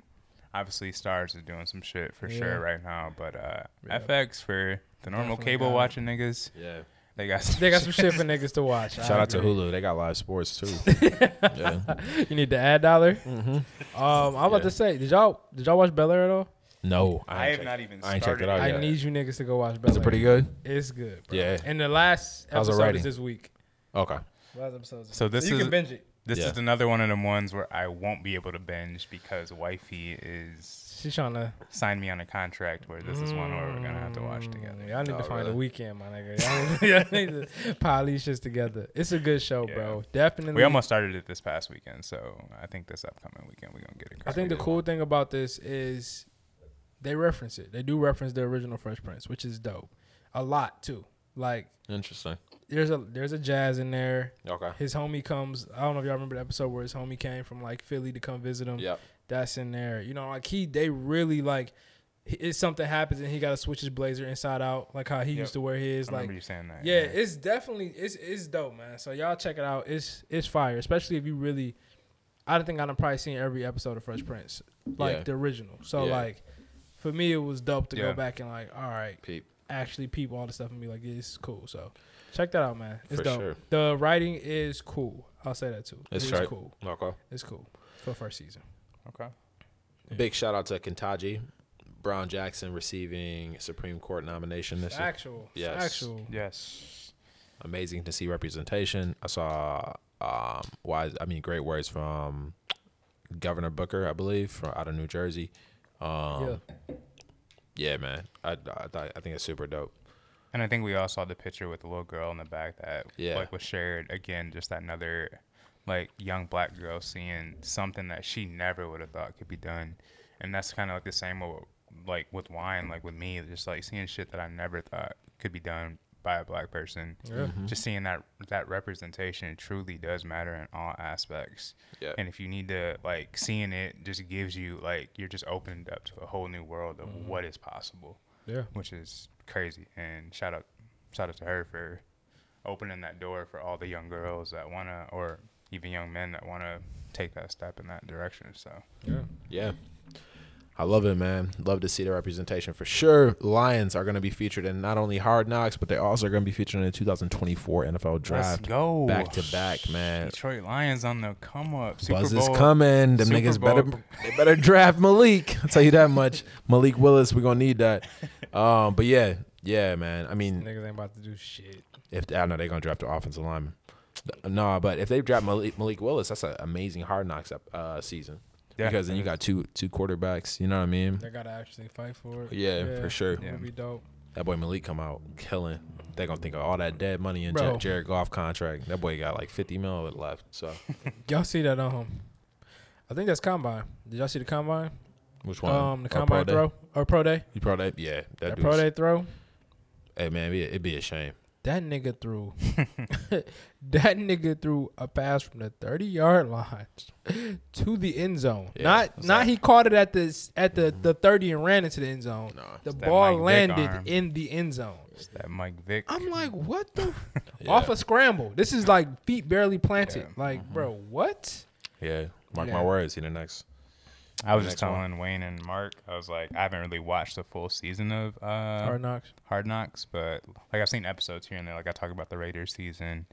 obviously Starz is doing some shit for Yeah. sure right now, but uh, Yeah. FX for the normal Definitely cable watching niggas, Yeah. They got They got some shit for niggas to watch. Shout out to. Hulu. They got live sports too. <laughs> yeah. You need the ad dollar. Mm-hmm. Um, I'm about Yeah. to say, did y'all did y'all watch Bel Air at all? No, I ain't have checked- not even. I ain't checked it started out I yet. need you niggas to go watch Bel Air. Is it pretty good? It's good. Bro. Yeah. And the last How's the episode is this week. Okay. Last episode. Is So this you is- can binge it. This Yeah. is another one of them ones where I won't be able to binge because wifey is She's trying to. signed me on a contract where this is one where we're gonna have to watch together. Mm, Y'all need Oh, to find really? a weekend, my nigga. Y'all <laughs> need, y'all need to pile these shits together. It's a good show, Yeah. bro. Definitely. We almost started it this past weekend, so I think this upcoming weekend we're gonna get it. I think the cracking. cool thing about this is they reference it. They do reference the original Fresh Prince, which is dope. A lot too. Like Interesting. there's a there's a jazz in there. Okay. His homie comes. I don't know if y'all remember the episode where his homie came from like Philly to come visit him. Yep. That's in there. You know, like he they really like. If something happens and he got to switch his blazer inside out, like how he Yep. used to wear his, I like you saying that. yeah, it's definitely it's it's dope, man. So y'all check it out. It's it's fire, especially if you really. I don't think I've probably seen every episode of Fresh Prince, like Yeah. the original. So Yeah. like, for me, it was dope to Yeah. go back and like, all right, Peep. actually peep all the stuff and be like, yeah, this is cool. So check that out, man. It's For dope. sure. The writing is cool. I'll say that too. It's It's right. cool. Okay. It's cool for first season. Okay. Yeah. Big shout out to Ketanji. Brown Jackson receiving Supreme Court nomination this year. Actual, Yes. actual. Yes. Amazing to see representation. I saw um wise I mean great words from Governor Booker, I believe, from out of New Jersey. Um yeah, yeah, man. I I, thought- I think it's super dope. And I think we all saw the picture with the little girl in the back that Yeah. like was shared again. Just that another like young black girl seeing something that she never would have thought could be done, and that's kind of like the same with, like with wine, like with me, just like seeing shit that I never thought could be done by a black person. yeah. Just seeing that that representation truly does matter in all aspects. Yeah. And if you need to like seeing it, just gives you like you're just opened up to a whole new world of Mm-hmm. what is possible yeah. which is crazy. And shout out, shout out to her for opening that door for all the young girls that wanna, or even young men that wanna take that step in that direction. So Yeah. Yeah. I love it, man. Love to see the representation for sure. Lions are going to be featured in not only Hard Knocks, but they're also are going to be featured in the 2024 NFL Draft. let's go back to back, man. Detroit Lions on the come up. Super Buzz Bowl. is coming. Them Super niggas Bowl. better <laughs> they better draft Malik. I'll tell you that much. <laughs> Malik Willis, we're gonna need that. <laughs> Um, but yeah, yeah, man. I mean, Niggas ain't about to do shit. if I know they're gonna draft the offensive lineman. No, but if they draft Malik, Malik Willis, that's an amazing hard knocks up uh, season. Yeah, because then you got two two quarterbacks. You know what I mean? They gotta actually fight for it. Yeah, for sure. It Yeah. would be dope. That boy Malik come out killing. They gonna think of all that dead money in Bro. Jar- Jared Goff contract. That boy got like fifty mil left. So <laughs> Y'all see that on him? I think that's combine. Did y'all see the combine? which one? Um, the Or combine Day? throw or pro day? You pro day? Yeah, that, That pro day throw. Hey man, it'd be a shame. That nigga threw. <laughs> <laughs> that nigga threw a pass from the thirty yard line <laughs> to the end zone. Yeah, not not he caught it at the at the, the mm-hmm. thirty and ran into the end zone. No. The ball landed in the end zone. It's that Mike Vick. I'm like, what the Yeah. off a scramble? This is like feet barely planted. Yeah. Like, mm-hmm. bro, what? Yeah, mark my words. He the next. I was just Next one. telling Wayne and Mark, I was like, I haven't really watched the full season of uh, Hard knocks. Hard Knocks, but like I've seen episodes here and there. Like I talk about the Raiders season,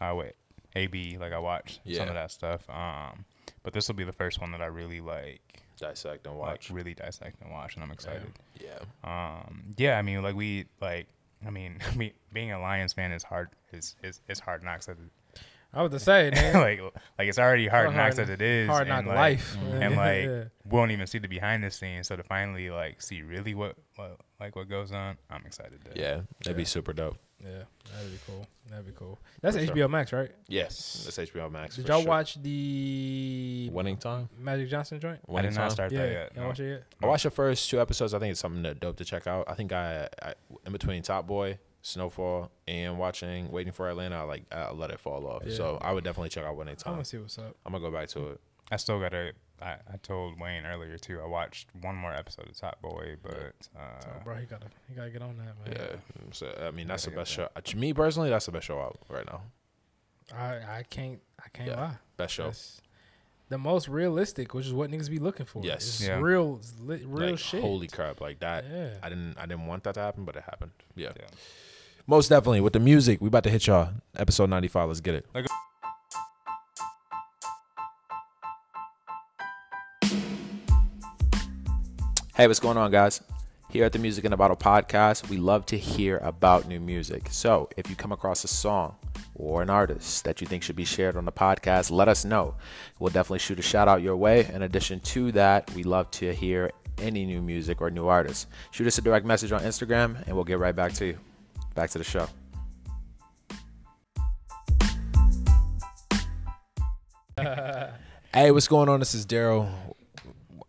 uh, with AB. Like I watched some of that stuff. Um, but this will be the first one that I really like, Dissect and like watch. really dissect and watch, and I'm excited. yeah. Um, yeah, I mean, like we like, I mean, <laughs> I mean, being a Lions fan is hard. Is is is hard knocks as I was to say, <laughs> man. like like it's already hard Hard knocks knock- as it is. hard knock like, life. and mm-hmm. like <laughs> Yeah. we won't even see the behind the scenes. So to finally like see really what, what like what goes on, I'm excited. To, Yeah, that'd be super dope. Yeah, that'd be cool. That'd be cool. That's For sure. HBO Max, right? Yes, that's HBO Max. Did for y'all sure. watch the Winning Time? Magic Johnson joint? I Winning did Time? start yeah, that yet. y'all no. watch it yet? I watched the first two episodes. I think it's something that dope to check out. I think I, I in between Top Boy, Snowfall, and watching Waiting for Atlanta, I like I let it fall off. Yeah. So I would definitely check out Winning I'm Time. gonna see what's up. I'm gonna go back to it. I still gotta. I, I told Wayne earlier too. I watched one more episode of Top Boy, but uh, Oh, bro, he gotta he gotta get on that, man. Yeah, so I mean that's the best show. To me personally, that's the best show out right now. I I can't I can't Yeah. lie. Best show. That's the most realistic, which is what niggas be looking for. Yes. It's Yeah. real, it's li- real like, shit. Holy crap! Like that. yeah. I didn't I didn't want that to happen, but it happened. Yeah. yeah. Most definitely with the music. We about to hit y'all. Episode 95. Let's get it. Like- Hey, what's going on, guys? Here at the Music in a Bottle podcast, we love to hear about new music. So if you come across a song or an artist that you think should be shared on the podcast, let us know. We'll definitely shoot a shout out your way. In addition to that, we love to hear any new music or new artists. Shoot us a direct message on Instagram and we'll get right back to you. Back to the show. Hey, what's going on? This is Daryl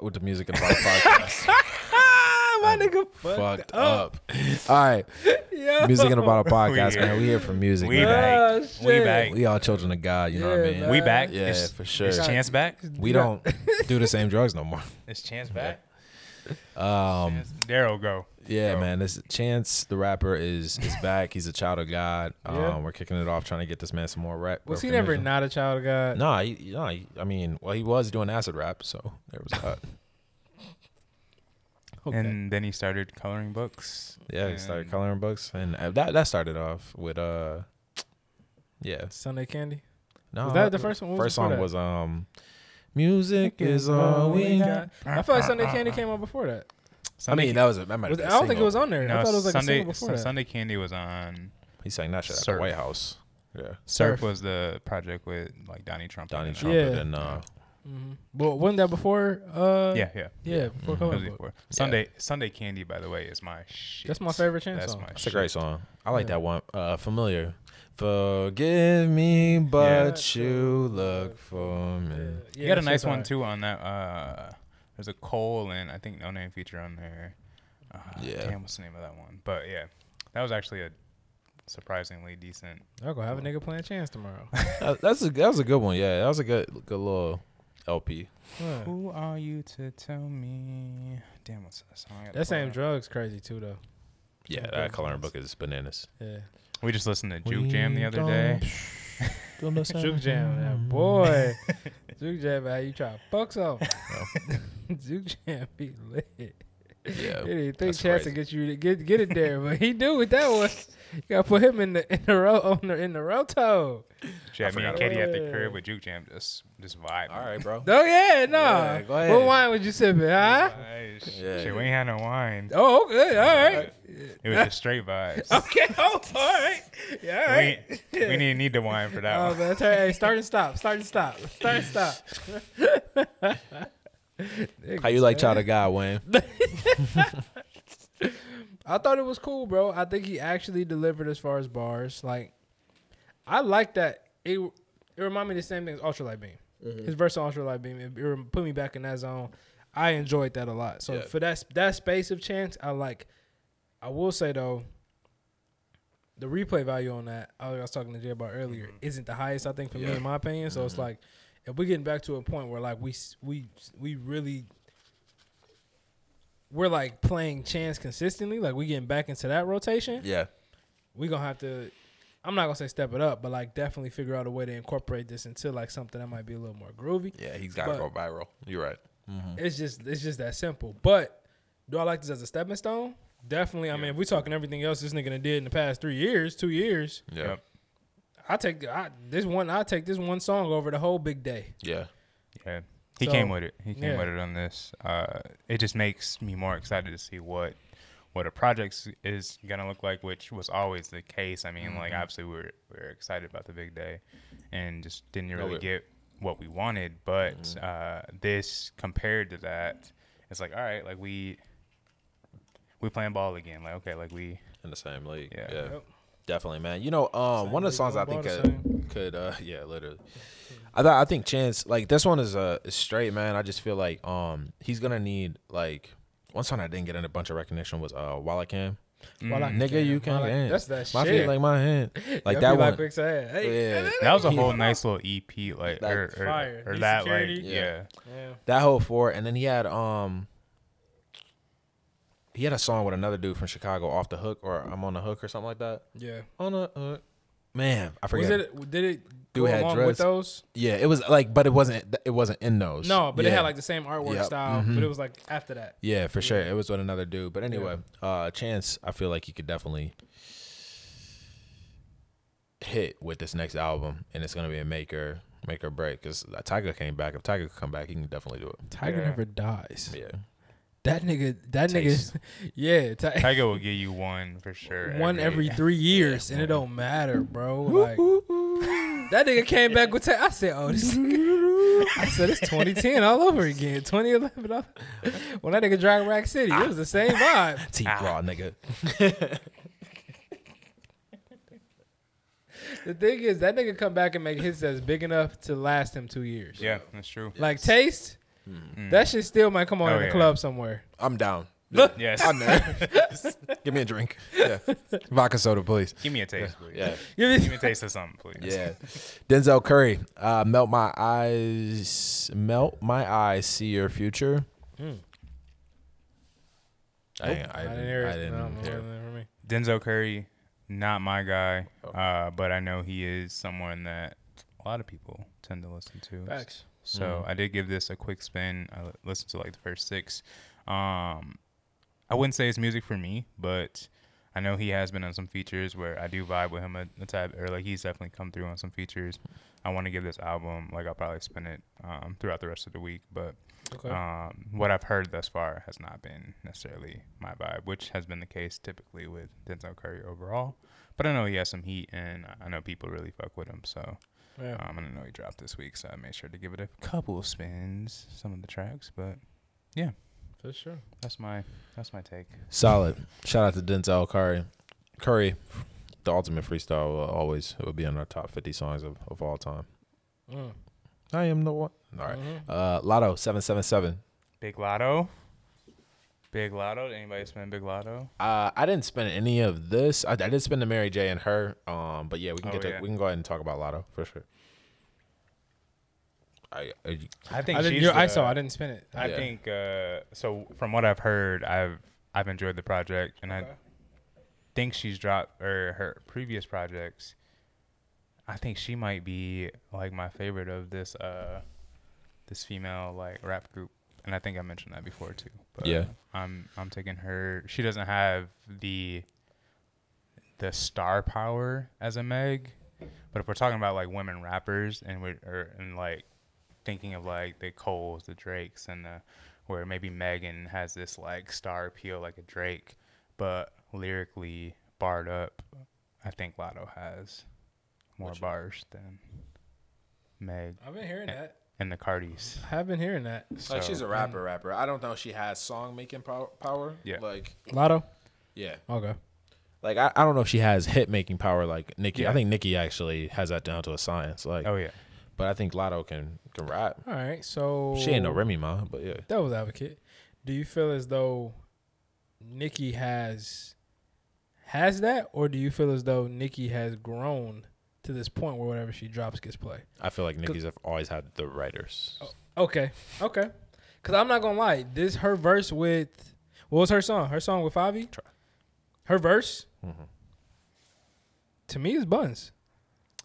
with the Music and a Bottle podcast. <laughs> My nigga fucked, Fucked up. All right. Yeah. Music in a Bottle <laughs> podcast, We man. We here for music. We man. back. Oh, We shit. back. We all children of God, you know what I mean? man. We back. Yeah, Is- for sure. Is Chance back? We don't do the same drugs no more. It's Chance back? <laughs> Um, Daryl, go. Yeah, Go. man. This Chance, the rapper, is is back. He's a child of God. <laughs> Um, Yeah. we're kicking it off, trying to get this man some more rap. Was he never not a child of God? Nah, he, nah, he- I mean, well, he was doing acid rap, so there was that. <laughs> Okay. And then he started coloring books. Yeah, he started coloring books, and uh, that that started off with uh, yeah. Sunday Candy. No, Was that the first one? What First before song that? was um, music is all we got. I feel like Sunday Candy came out before that. I Sunday mean, that was a, that might have been I a don't think it was on there. No, I thought it was like Sunday, a single before Su- that. Sunday Candy was on. He sang that shit at the Surf. White House. Yeah, Surf Surf. was the project with like Donnie Trump. Donnie and, uh, Trump Yeah. and uh, Mm-hmm. Well, wasn't that before? Uh, Yeah, yeah. yeah, before Mhm. That Coloring Book. before. Sunday Sunday Candy, by the way, is my shit. That's my favorite Chance That's song. my it's a great song. I like Yeah. that one. Uh, familiar. Forgive me, but Yeah. you look for me. Yeah, You got a nice one too on that. Uh, there's a Cole and I think Noname feature on there. Uh, Yeah. Damn, what's the name of that one? But yeah, that was actually a surprisingly decent. Y'all gonna have a nigga playing Chance tomorrow. <laughs> Uh, that's a that was a good one. Yeah, that was a good good little LP. Huh. Who are you to tell me? Damn, what's that song? That same up. Uh, drugs crazy too though. Yeah, that coloring book is bananas. Yeah. We just listened to Juke Jam the other day. <laughs> Juke Jam, yeah, mm-hmm. boy. <laughs> Juke Jam, how you try to fuck some? <laughs> <laughs> Juke Jam be lit. Yeah, He didn't think that's Chance to get you to get get it there, but he do with that one. You gotta put him in the in the row on the in the roto. Jam, me and Katie at the about crib with Juke Jam, just just vibe. All right, bro. Oh yeah, no. Yeah, go ahead. What wine was you sipping, huh? Hey, sh- Yeah. Shit, we ain't had no wine. Oh, okay, all right. It was just straight vibes. <laughs> Okay, oh, all right. Yeah, all We, we didn't need the wine for that Oh, one. that's all right. Hey, start and stop. Start and stop. Start and stop. <laughs> <laughs> How you like child of God, Wayne? <laughs> I thought it was cool, bro. I think he actually delivered as far as bars. Like, I like that. It it reminded me of the same thing as Ultralight Beam. Mm-hmm. His verse on Ultralight Beam, it, it put me back in that zone. I enjoyed that a lot. So Yeah. for that that space of chance, I like. I will say though, the replay value on that I was talking to Jay about earlier isn't the highest. I think for me, in my opinion. So it's Mhm. like if we're getting back to a point where like we we we really we're like playing chance consistently, like we getting back into that rotation, Yeah. we gonna have to. I'm not gonna say step it up, but like definitely figure out a way to incorporate this into like something that might be a little more groovy. Yeah, he's got to But- go viral. You're right. Mm-hmm. It's just it's just that simple. But do I like this as a stepping stone? Definitely. I mean, if we talking everything else this nigga did in the past three years, two years, Yeah. Yep. I take I, this one. I take this one song over the whole big day. Yeah. Yeah. He So, came with it. He came yeah. with it on this. Uh, it just makes me more excited to see what what a project is gonna look like, which was always the case. I mean, like Mhm. obviously we were we were excited about the big day, and just didn't really get what we wanted. But Mhm. uh, this compared to that, it's like all right, like we we playing ball again. Like okay, like we In the same league. Yeah. Yeah. Yep. Definitely, man. You know, um, Same one of the songs I think could, could uh, <laughs> yeah, literally. I thought I think Chance like this one is uh is straight, man. I just feel like um he's gonna need like one song I didn't get in a bunch of recognition was uh While I Can. While I Mm. Nigga, you can While I- dance. That's that My shit. feet like my hand. <laughs> Like that one. Quick hey, Yeah. <laughs> that was a whole nice little EP, like That or, or, fire. or that like Yeah. yeah. yeah. That whole four, and then he had um he had a song with another dude from Chicago, off the hook, or I'm on the hook, or something like that. yeah. On the hook, man, I forget. Was it? Did it Dude go had along dreads. with those? Yeah, it was like, but it wasn't. It wasn't in those. No, but it had like the same artwork Yep. style. Mhm. But it was like after that. Yeah, for sure. It was with another dude. But anyway, uh Chance, I feel like he could definitely hit with this next album, and it's gonna be a maker, make or break. Because Tyga came back. If Tyga could come back, he can definitely do it. Tyga Yeah. never dies. Yeah, That nigga. That Taste. nigga. <laughs> Yeah. Ti- Tyga will <laughs> give you one for sure. one every <laughs> three years, and it don't matter, bro. Like that nigga came back with. Ta- I said, "Oh, this." I said it's 2010 all over again. 2011. all- When that nigga dropped Rack City, it was the same vibe. T Ah. Raw nigga. The thing is, that nigga come back and make hits that's big enough to last him two years. Yeah, that's true. Like taste, Mm. that shit still might come on Oh, in the yeah. club somewhere. I'm down. <laughs> Yes. I'm there. <laughs> Give me a drink. Yeah, <laughs> vodka soda, please. Give me a taste, please. Yeah, Give Give me- me a taste of something, please. yeah. Denzel Curry, uh, melt my eyes, melt my eyes, see your future. Mm. I, I, I didn't hear it. I didn't no, hear. it wasn't for me. Denzel Curry, not my guy, Oh. uh, but I know he is someone that a lot of people tend to listen to. Facts. So Mhm. I did give this a quick spin. I listened to like the first six. Um, I wouldn't say it's music for me, but I know he has been on some features where I do vibe with him a, a tad, or like he's definitely come through on some features. I want to give this album like I'll probably spin it um, throughout the rest of the week, but Okay. um, what I've heard thus far has not been necessarily my vibe, which has been the case typically with Denzel Curry overall. But I know he has some heat, and I know people really fuck with him. So yeah. um, I don't know he dropped this week, so I made sure to give it a couple of spins, some of the tracks. But yeah. for sure. that's my that's my take. Solid. Shout out to Denzel Curry. Curry, the ultimate freestyle will always it will be in our top 50 songs of, of all time. Mm. I am the one. All right. Mhm. Uh, Latto 777. Big Latto, Big Latto. Did anybody spend Big Latto? Uh, I didn't spend any of this. I, I did spend the Mary J and her. Um, but yeah, we can Oh, get to, yeah. we can go ahead and talk about Latto for sure. I, I I think I didn't. she's you- I saw. I didn't spend it. I Yeah. think uh, so. From what I've heard, I've I've enjoyed the project, and I think she's dropped or her previous projects. I think she might be like my favorite of this uh this female like rap group, and I think I mentioned that before too. But Yeah. Uh, I'm I'm taking her. She doesn't have the the star power as a Meg, but if we're talking about like women rappers and we're and like thinking of like the Coles, the Drakes, and the where maybe Megan has this like star appeal like a Drake, but lyrically barred up, I think Latto has more Which- bars than Meg I've been hearing that. And the Cardis. I have been hearing that. like she's a rapper, mm. rapper. I don't know if she has song making power. power. Yeah. Like Latto. Yeah. Okay. Like I, I don't know if she has hit making power like Nicki. I think Nicki actually has that down to a science. Like, Oh yeah. but I think Latto can can rap. All right. So She ain't no Remy ma, but yeah. Devil's advocate. Do you feel as though Nicki has has that, or do you feel as though Nicki has grown to this point where whatever she drops gets play? I feel like Nicki's have always had the writers. Okay, okay. Cause I'm not gonna lie, this her verse with what was her song? Her song with Favi. Her verse Mhm. to me is buns.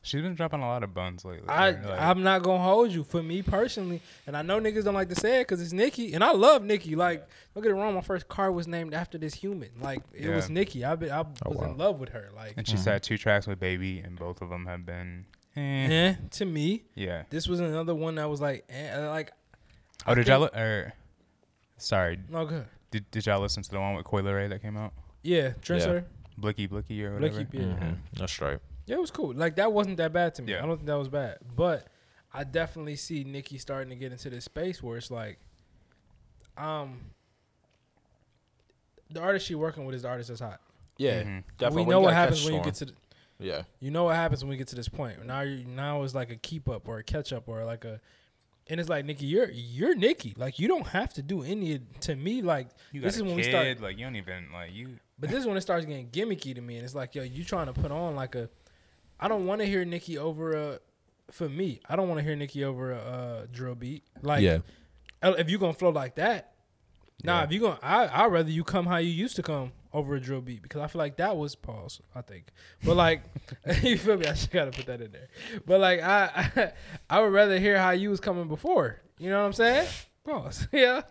She's been dropping a lot of buns lately. I, like, I'm not gonna hold you for me personally, and I know niggas don't like to say it because it's Nicki, and I love Nicki. Like, don't get it wrong, my first car was named after this human. Like, it was Yeah. Nikki. I been, I Oh, was wow. in love with her. Like, and she's had two tracks with Baby, and both of them have been. Eh. eh, to me, Yeah. this was another one that was like, eh, like, Oh, I did y'all? think- Li- or, sorry, no good. did, did y'all listen to the one with Coi Leray that came out? Yeah, Trendsetter. Blicky Blicky or whatever. Blicky, yeah. Mhm. That's right. Yeah, it was cool. Like that wasn't that bad to me. Yeah. I don't think that was bad. But I definitely see Nicki starting to get into this space where it's like, um, the artist she working with is the artist that's hot. Yeah, Mhm. definitely. we know what happens when you get to the, Yeah, you know what happens when we get to this point. Now you now it's like a keep up or a catch up or like a and it's like Nicki, you're you're Nicki. Like you don't have to do any to me like You This got is a when we kid. start- Like you don't even like you. But this is when it starts getting gimmicky to me, and it's like, yo, you trying to put on like a. I don't want to hear Nicki over a. For me, I don't want to hear Nicki over a, uh drill beat. Like, yeah. if you gonna flow like that, nah. Yeah. If you gonna, I I rather you come how you used to come over a drill beat because I feel like that was pause. I think, but like, <laughs> you feel me? I just gotta put that in there. But like, I <laughs> I, I would rather hear how you was coming before. You know what I'm saying? Pause. <laughs> Yeah.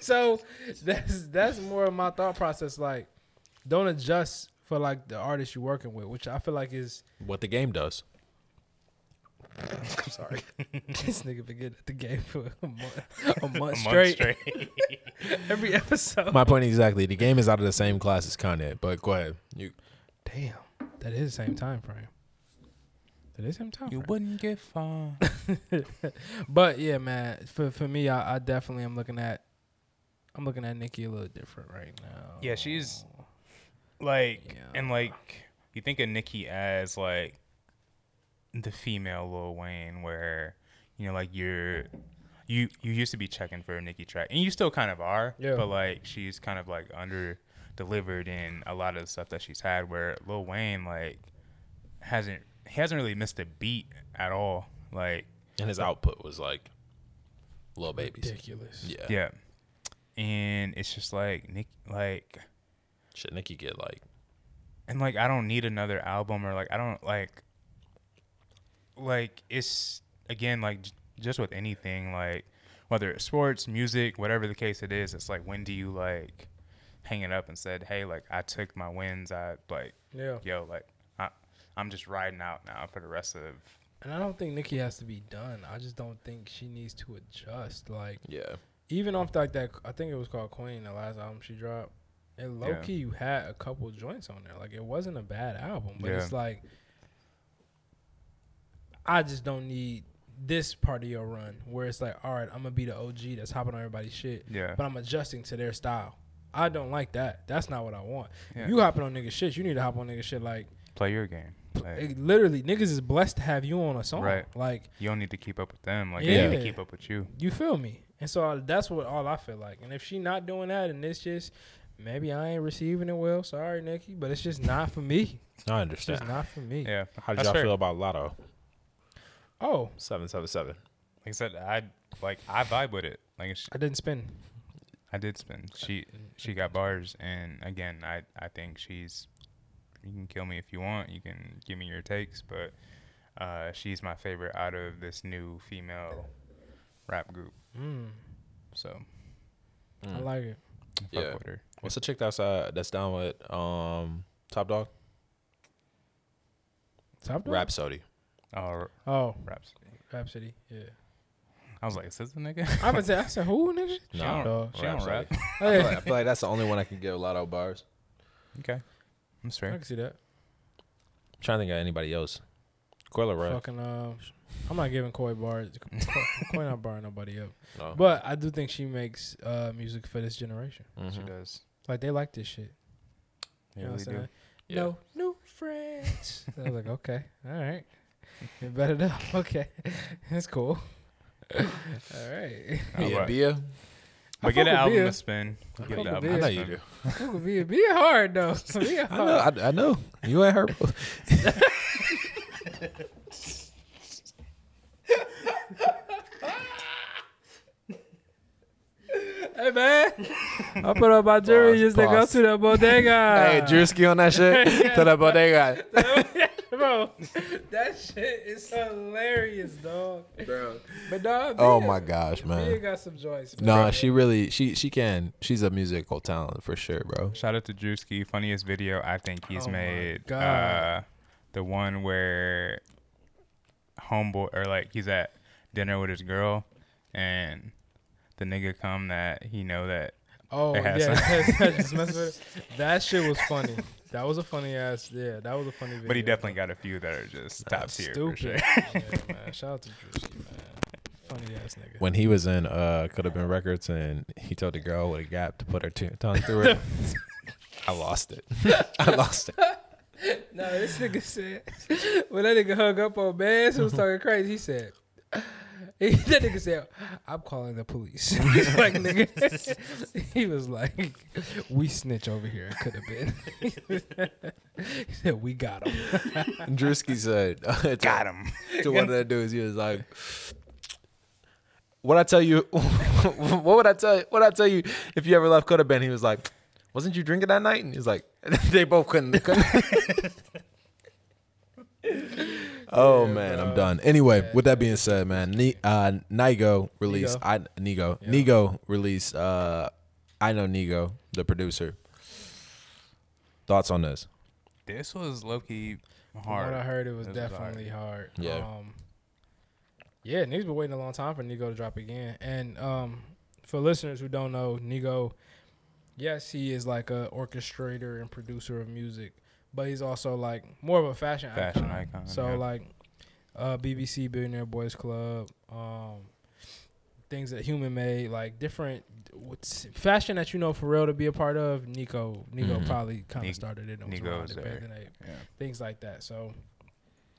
so that's that's more of my thought process. Like, don't adjust for like the artist you're working with, which I feel like is. What the game does. <laughs> I'm sorry. <laughs> this nigga been getting at the game for a month, a month, <laughs> A month straight. straight. Every episode. My point exactly. The game is out of the same class as Kanye. But go ahead. You. Damn, that is the same time frame. That is the same time you frame. wouldn't get far. But yeah, man, for for me, I, I definitely am looking at. I'm looking at Nicki a little different right now. Yeah, she's like, Yeah. and like, you think of Nicki as like the female Lil Wayne, where you know, like you're. You, you used to be checking for a Nicki track, and you still kind of are. Yeah. But like, she's kind of like under delivered in a lot of the stuff that she's had. Where Lil Wayne like hasn't he hasn't really missed a beat at all. Like And his output was like, little babies. ridiculous. Yeah. yeah, and it's just like Nick like Shit, Nicki get like. and like I don't need another album or like I don't like like it's again like j- just with anything like whether it's sports, music, whatever the case it is, it's like when do you like hang it up and said, "Hey, like I took my wins. I like Yeah. yo, like I I'm just riding out now for the rest of And I don't think Nicki has to be done. I just don't think she needs to adjust. Like Yeah. even off like that, I think it was called Queen, the last album she dropped. And low Yeah. key, you had a couple joints on there. Like it wasn't a bad album, but Yeah. it's like I just don't need this part of your run where it's like, all right, I'm gonna be the OG that's hopping on everybody's shit, yeah. but I'm adjusting to their style. I don't like that. That's not what I want. yeah. You hopping on nigga shit, you need to hop on nigga shit like play your game. Like, it, literally niggas is blessed to have you on a song. Right. Like you don't need to keep up with them. Like they need Yeah. to keep up with you. You feel me? And so I- that's what all I feel like. And if she not doing that, and it's just maybe I ain't receiving it well. Sorry, Nicki, but it's just not for me. <laughs> I understand. It's just not for me. Yeah. How did That's y'all fair. feel about Latto? Oh, Seven seven seven. Like I said, I like I vibe with it. Like it's, I didn't spin. I did spin. She she got bars, and again, I I think she's. You can kill me if you want. You can give me your takes, but uh, she's my favorite out of this new female rap group. Mm, So I like it. Fuck Yeah. with her. What's the chick that's uh that's down with um Top Dog? Top Dog? Rapsody. Oh, Oh, raps. Rapsody. Yeah. I was like, is this the nigga? I would say I said who <laughs> nigga? She don't, dog. she don't rap. I feel, like, I feel like that's the only one I can give of bars. okay, I'm I straight. can see that. I'm trying to think of anybody else. Coi Leray? Fucking um, I'm not giving Coi bars. <laughs> Coi not barring nobody up. No. But I do think she makes uh music for this generation. She Mhm. does. Like they like this shit. You Yeah, know what we I'm do. saying? Yeah. No new friends. <laughs> I was like, okay, all right. You better know. <laughs> Okay, that's cool. all right. Yeah, but- Bia. But get fuck an with album Bia. to spin. I Get fuck album Bia. I know you spin. do. Ooh, be be hard though. Be I know. I, I know. You ain't heard. Hey man, I put up my jury Pause, just to go pause. to the bodega. hey, Drewski on that shit. <laughs> To the bodega. <laughs> bro, that shit is hilarious, dog. Bro. But dog, Oh Bia- my gosh, man. man. got some joints. man. No, she really she she can. She's a musical talent for sure, bro. Shout out to Drewski. Funniest video I think he's Oh my made. God. Uh, the one where homeboy or like he's at dinner with his girl and the nigga come that he know that Oh It yeah, has some- <laughs> just mess with <laughs> it. that shit was funny. That was a funny ass. Yeah, that was a funny video. but he definitely got a few that are just top That's tier stupid. for sure. yeah, man. <laughs> Shout out to Drewski, man. Funny ass nigga. When he was in uh could have been records and he told the girl with a gap to put her t- tongue through it. I lost it. I lost it. No, this nigga said when that nigga hung up on Bass he was talking crazy, he said he, <laughs> that nigga said, I'm calling the police. <laughs> He's like nigga <laughs> he was like, We snitch over here, it could have been. he said, We got him. Drewski said to, got him. to one of the dudes, he was like what I tell you what would I tell you what I tell you if you ever left could have been he was like wasn't you drinking that night and he's like they both couldn't, couldn't. Oh man, I'm done. Anyway, with that being said, man, Ni- uh, Nigo released. Nigo. I Nigo Yeah. Nigo released. Uh, I know Nigo, the producer. Thoughts on this? This was low key From hard. what I heard, it was This was definitely hard. Yeah. Um, yeah, niggas been waiting a long time for Nigo to drop again. And um, for listeners who don't know, Nigo, yes, he is like a orchestrator and producer of music, but he's also like more of a fashion, Fashion icon. icon, So yeah. like, uh, BBC Billionaire Boys Club, um, things that Human made, like different fashion that you know for real to be a part of. Nico, Nico Mhm. probably kind of started it and was Nigo around it there. Yeah. things like that. So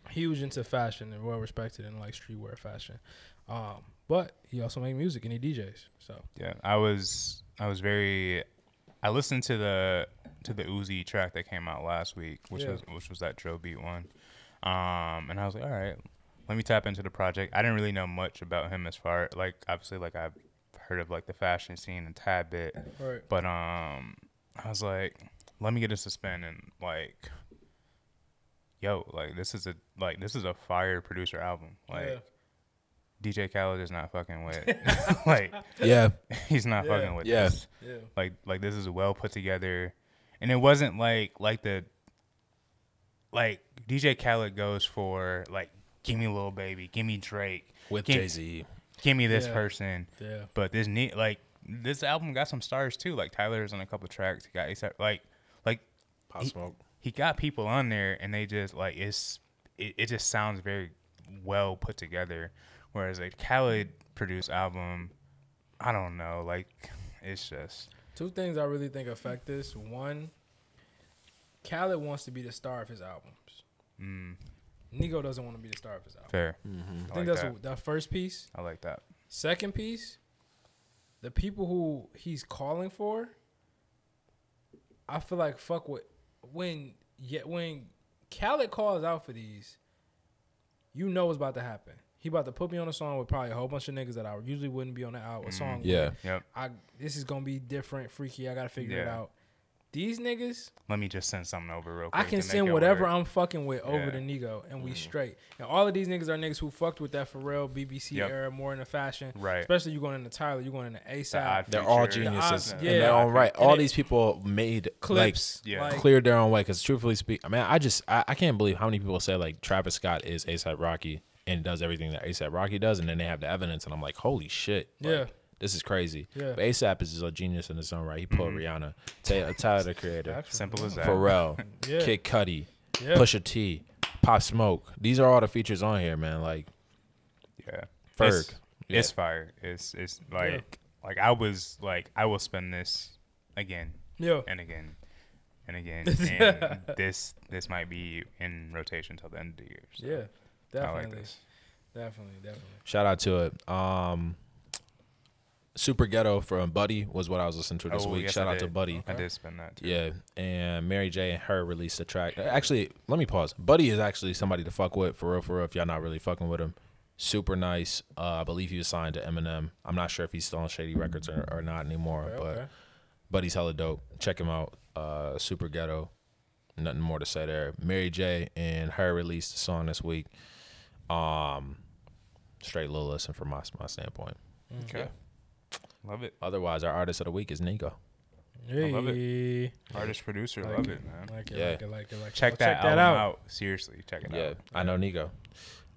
huge into fashion and well respected in like streetwear fashion. Um, but he also made music and he DJs. So Yeah, I was I was very I listened to the to the Uzi track that came out last week, which Yeah. was which was that drill beat one. Um and I was like, all right, let me tap into the project. I didn't really know much about him as far like obviously like I've heard of like the fashion scene a tad bit. right. But um I was like, let me get this to spin and like yo, like this is a like this is a fire producer album. Like Yeah. DJ Khaled is not fucking with <laughs> <laughs> like Yeah, he's not Yeah. fucking with Yeah. this. Yeah. Like like this is well put together, and it wasn't like like the like DJ Khaled goes for like give me a little Baby, give me Drake, with Give- Jay Z. give me this Yeah. person. Yeah. But this neat like this album got some stars too. Like Tyler's on a couple tracks. He got ASAP, like like Pop He- Smoke. he got people on there, and they just like it's it, it just sounds very well put together. Whereas a Khaled produced album, I don't know, like it's just Two things I really think affect this. One, Khaled wants to be the star of his albums. mm, Nigo doesn't want to be the star of his album. fair. I I think like that's that. that first piece. I like that. Second piece, the people who he's calling for, I feel like fuck with when yet when Khaled calls out for these, you know what's about to happen. He about to put me on a song with probably a whole bunch of niggas that I usually wouldn't be on the out a mm, song. with. Yeah, Yep. I this is gonna be different, freaky. I gotta figure it out. These niggas, Let me just send something over real quick. I can send whatever work. I'm fucking with over Yeah. to Nigo, and we mm. straight. And all of these niggas are niggas who fucked with that Pharrell BBC Yep. era more in the fashion. Right. Especially you going into Tyler, you going into The ASAP. Odd they're all geniuses odds- in yeah. their own right. And All it- these people made Clips, Yeah. like like, cleared their own way. Because truthfully speak, I mean, I just I, I can't believe how many people say like Travis Scott is ASAP Rocky and does everything that ASAP Rocky does, and then they have the evidence, and I'm like, holy shit, like, Yeah. this is crazy. Yeah. But ASAP is just a genius in his own right. He pulled mm-hmm. Rihanna, Taylor, uh, Tyler the Creator, Simple as that. Pharrell, <laughs> Yeah. Kid Cudi, Yeah. Pusha T, Pop Smoke. These are all the features on here, man. Like Yeah. Ferg. It's, Yeah. it's fire. It's it's like like I was like I will spend this again Yeah. and again. and again, <laughs> and this this might be in rotation till the end of the year. So Yeah, I definitely, like this. definitely, definitely. Shout out to it. Um, Super Ghetto from Buddy was what I was listening to this Oh, week. yes, Shout I out to did. Buddy. I did spend that. Too. Yeah, and Mary J and her released a track. Actually, let me pause. Buddy is actually somebody to fuck with for real, for real. If y'all not really fucking with him, super nice. Uh, I believe he was signed to Eminem. I'm not sure if he's still on Shady Records or, or not anymore, Okay, but okay. Buddy's hella dope. Check him out. Uh, super ghetto. Nothing more to say there. Mary J and her released a song this week. Um, straight little listen from my my standpoint. Okay. Love it. Otherwise, our artist of the week is Nigo. Hey, love it. Artist producer, Like love it. it, man. Like it, Yeah. like it, like it, like it. Check Go that, check that album out. out. Seriously, check it Yeah, out. I know Nigo.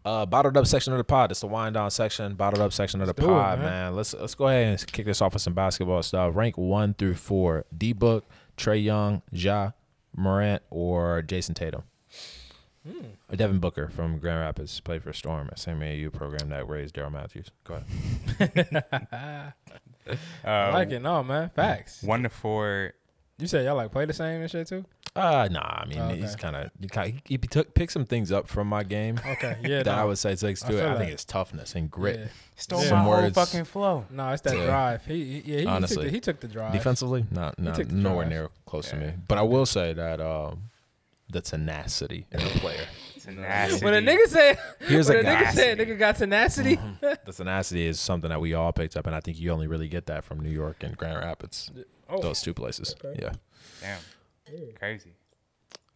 Uh, bottled up section of the pod. It's the wind down section. Bottled up section of the Let's do it, pod, man. man. Let's let's go ahead and kick this off with some basketball stuff. Rank one through four: D Book, Trae Young, Ja Morant, or Jayson Tatum. Or Devin Booker from Grand Rapids played for Storm, a same AAU program that raised Daryl Matthews. Go ahead. I <laughs> Uh, like it, no man. Facts. One to four. You said y'all like play the same and shit too. Uh nah, I mean Oh, he's kind of he, kinda- he took picked some things up from my game Okay, yeah. <laughs> that I would say takes I to it. feel I think it's toughness and grit. Yeah. Stole Yeah. my Some whole words. fucking flow. No, it's that Yeah. drive. He, he yeah, he, he, Honestly. took the, he took the drive. Defensively, not, not nowhere drive. near close to me. But I will say that um, the tenacity in a player. Tenacity. When a nigga say, Here's when a a nigga guy. said, nigga got tenacity. the tenacity is something that we all picked up, and I think you only really get that from New York and Grand Rapids. Oh, Those two places. Okay. Yeah. Damn. Crazy.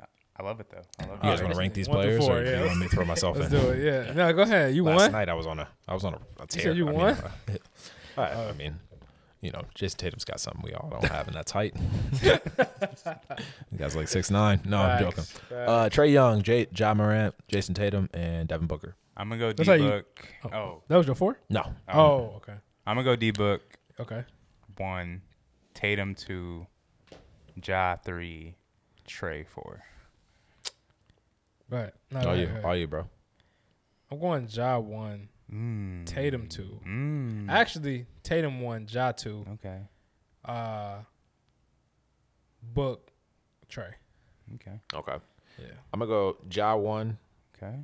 I- I love it though. I love You it. guys want to rank these players, four, or yeah. you want me to throw myself let's in? do it. Yeah. No, go ahead. You Last won. night I was on a I was on a, a tear. said you I mean, won? uh, <laughs> I, I mean, you know, Jayson Tatum's got something we all don't have, and that's height. you <laughs> <laughs> guys like six nine. No, I'm joking. Facts. Uh, Trae Young, J. Ja Morant, Jayson Tatum, and Devin Booker. I'm gonna go D That's how you- book. Oh, that was your four. No, um, oh, okay, I'm gonna go D book okay. one, Tatum two, Ja three, Trae four. Right. No, all right, you, right. all you, bro. I'm going Ja one, Mm. Tatum two. Mm. Actually, Tatum one, Ja two. Okay. Uh, Book, Trae. Okay. Okay, Yeah. I'm gonna go Ja one, Okay.